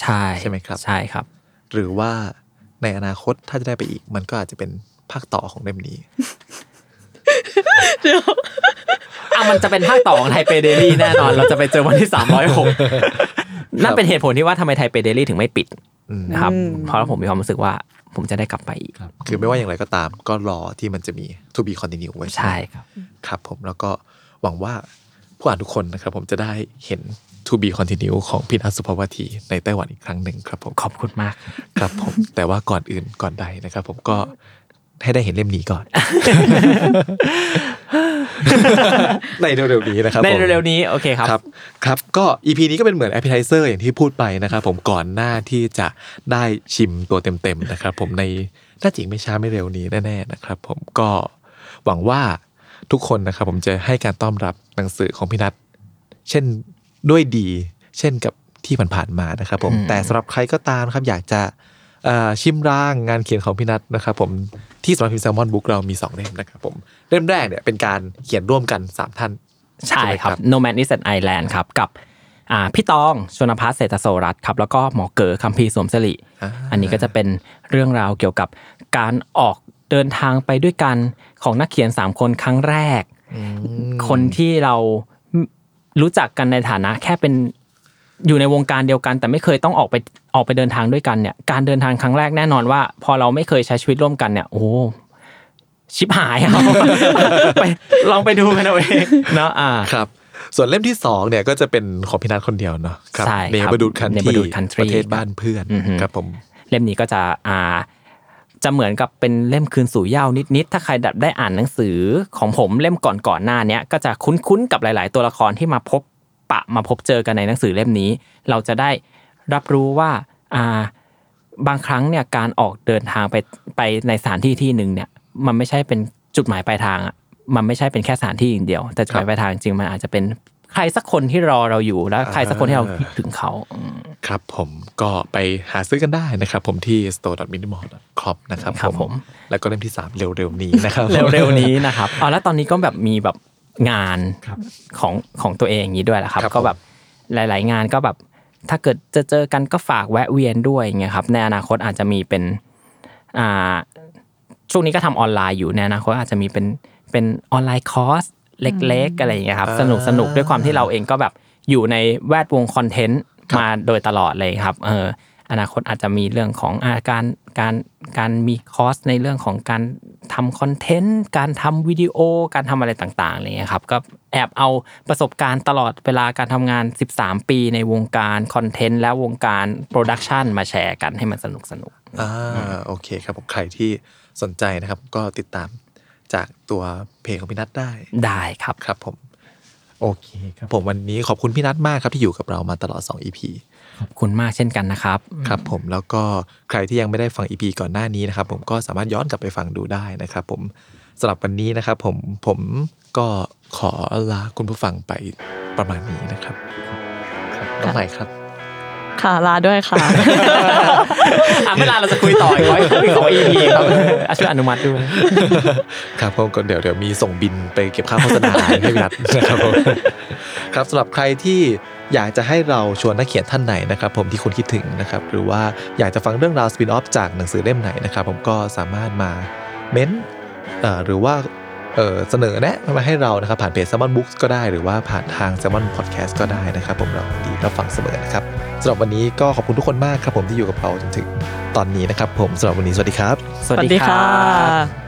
Speaker 3: ใช่
Speaker 2: ใช่ไหมครับ
Speaker 3: ใช่ครับ
Speaker 2: หรือว่าในอนาคตถ้าจะได้ไปอีก มันก็อาจจะเป็นภาคต่อของเล่มนี้
Speaker 3: อะมันจะเป็นภาคต่อของไทเปเดลี่แน่นอน เราจะไปเจอวันที่สามร้อยหกนั่นเป็นเหตุผลที่ว่าทำไมไทเปเดลี่ถึงไม่ปิด
Speaker 2: อืม
Speaker 3: นะครับ
Speaker 4: อืม
Speaker 3: เพราะผมมีความรู้สึกว่าผมจะได้กลับไปอีก
Speaker 2: ครับคือไม่ว่าอย่างไรก็ตาม ก็รอที่มันจะมี to be continue ไว้
Speaker 3: ใช่ครับ
Speaker 2: ครับผมแล้วก็หวังว่า ผู้อ่านทุกคนนะครับผมจะได้เห็น to be continue ของพี่นัทสุภาวทีในไต้หวันอีกครั้งหนึ่งครับผม
Speaker 3: ขอบคุณมาก
Speaker 2: ครับผมแต่ว่าก่อนอื่นก่อนใดนะครับ ผมก็ให้ได้เห็นเล่มนี้ก่อน ในเร็วๆนี้นะครับ
Speaker 3: ใน
Speaker 2: ผม
Speaker 3: เร็วๆนี้โอเคครับ
Speaker 2: ครับ ครับก็ EP นี้ก็เป็นเหมือน appetizer อย่างที่พูดไปนะครับ ผมก่อนหน้าที่จะได้ชิมตัวเต็มๆนะครับ ผมในน่าจริงไม่ช้าไม่เร็วนี้แน่ๆนะครับ ผมก็หวังว่า ทุกคนนะครับผมจะให้การต้อนรับหนังสือของพี่นัทเช่นด้วยดี เช่นกับที่ผ่านๆมานะครับผม
Speaker 3: อืม
Speaker 2: แต่สำหรับใครก็ตามครับอยากจะอ่าชิมร่างงานเขียนของพี่นัทนะครับผมที่สำนักพิมพ์แซลมอนบุ๊กเรามีสองเล่มนะครับผมเล่มแรกเนี่ยเป็นการเขียนร่วมกันสามท่าน
Speaker 3: ใช่
Speaker 2: ไหม
Speaker 3: ครับ No Man is an Island ครับกับอ่าพี่ตองชนพัฒน์เศรษฐโสรัตน์ครับแล้วก็หมอเก๋อคัมพีร์สวมสิริ
Speaker 2: อ่า
Speaker 3: อันนี้ก็จะเป็นเรื่องราวเกี่ยวกับการออก เดินทางไปด้วยกันของนักเขียน3คนครั้งแรก คนที่เรารู้จักกันในฐานะแค่เป็นอยู่ในวงการเดียวกัน แต่ไม่เคยต้องออกไปออกไปเดินทางด้วยกันเนี่ยการเดินทางครั้งแรกแน่นอนว่า พอเราไม่เคยใช้ชีวิตร่วมกันเนี่ยโอ้โหชิบหายครับไปลองไปดูกันเอาเองเนาะอ่า
Speaker 2: ครับ ส่วนเล่มที่สองเนี่ยก็จะเป็นของพี่นัทคนเดียวเนาะครับ
Speaker 3: ใช่ครับ
Speaker 2: เนบดูดคันที่
Speaker 3: Neighborhood Country
Speaker 2: ประเทศบ้านเพื่อน
Speaker 3: อือฮึ
Speaker 2: ครับผม
Speaker 3: เล่มนี้ก็จะอ่า จะเหมือนกับเป็นเล่มคืนสู่เย้านิดๆถ้าใครดับได้อ่านหนังสือของผมเล่มก่อนๆหน้าเนี้ยก็จะคุ้นๆกับหลาย ๆ ตัวละครที่มาพบปะมาพบเจอกันในหนังสือเล่มนี้ เราจะได้รับรู้ว่าอ่าบางครั้งเนี่ยการออกเดินทางไปไปในสถานที่ที่หนึ่งเนี่ยมันไม่ใช่เป็นจุดหมายปลายทางอะมันไม่ใช่เป็นแค่สถานที่อย่างเดียว แต่จุดหมายปลายทางจริงมันอาจจะเป็น ใครสักคนที่รอเราอยู่แล้วใครสักคนที่เราคิดถึงเขาอืม
Speaker 2: ครับผมก็ไปหาซื้อกันได้นะครับ ผมที่ store.minimal.com นะครับ
Speaker 3: ครับผม
Speaker 2: แล้วก็เล่มที่ 3 เร็วๆนี้นะครับ
Speaker 3: เร็วๆนี้นะครับอ๋อแล้วตอนนี้ก็แบบมีแบบงานของของตัวเองอย่างนี้ด้วยแหละครับ
Speaker 2: ครับ
Speaker 3: ก็แบบหลาย ๆ งานก็แบบถ้าเกิดจะเจอกันก็ฝากแวะเวียนด้วยอย่างเงี้ยครับในอนาคตอาจจะมีเป็นอ่าช่วงนี้ก็ทำออนไลน์อยู่ในอนาคตอาจจะมีเป็นเป็นออนไลน์คอร์ส เล็กๆอะไรอย่างเงี้ยครับ
Speaker 2: อ่า
Speaker 3: สนุกสนุกด้วยความที่เราเองก็แบบอยู่ในแวดวง content
Speaker 2: ครับ
Speaker 3: มาโดยตลอดเลยครับเอออนาคตอาจจะมีเรื่องของอาการการการมีคอร์สในเรื่องของการทำ content การทำวิดีโอการทำอะไรต่างๆอะไรเงี้ยครับก็แอบเอาประสบการณ์ตลอดเวลาการทำงาน 13 ปีในวงการ content และวงการ production มาแชร์กันให้มันสนุกสนุก
Speaker 2: อ่าโอเคครับผมใครที่สนใจนะครับก็ติดตาม จากตัวเพจของพี่นัทได้
Speaker 3: ๆได้ครับ
Speaker 2: ครับผม โอเคครับผมวันนี้ขอบคุณพี่นัทมากครับที่อยู่กับเรามาตลอด 2 EP
Speaker 3: ขอบคุณมากเช่นกันนะครับ
Speaker 2: ครับผมแล้วก็ใครที่ยังไม่ได้ฟัง EP ก่อนหน้านี้นะครับ ผมก็สามารถย้อนกลับไปฟังดูได้นะครับ ผมสำหรับวันนี้นะครับ ผมผมก็ขอลาคุณผู้ฟังไปประมาณนี้นะครับครับน้องใหม่ครับ
Speaker 4: ค่ะลาด้วยค่ะ
Speaker 3: อะเวลาเราจะคุยต่ออีกร้อยอีกสอง EP ครับอะช่วยอนุมัติด้วย
Speaker 2: ครับผมก็เดี๋ยวเดี๋ยวมีส่งบินไปเก็บค่าโฆษณาให้พี่นัทนะครับผมครับสำหรับใครที่อยากจะให้เราชวนนักเขียนท่านไหนนะครับ ผมที่คุณคิดถึงนะครับ หรือว่าอยากจะฟังเรื่องราวสปินออฟจากหนังสือเล่มไหนนะครับ ผมก็สามารถมาเม้นเอ่อหรือว่า เอ่อเสนอแนะมาให้เรานะครับผ่านเพจ s ซ m o n Books ก็ได้หรือว่าผ่านทาง s ซ m o n Podcast ก็ได้นะครับผมเราดีรับฟังเสมอนะครับสำหรับวันนี้ก็ขอบคุณทุกคนมากครับผมที่อยู่กับเราจนถึงตอนนี้นะครับผมสำหรับวันนี้สวัสดีครับ
Speaker 3: สวัสดีค่ะ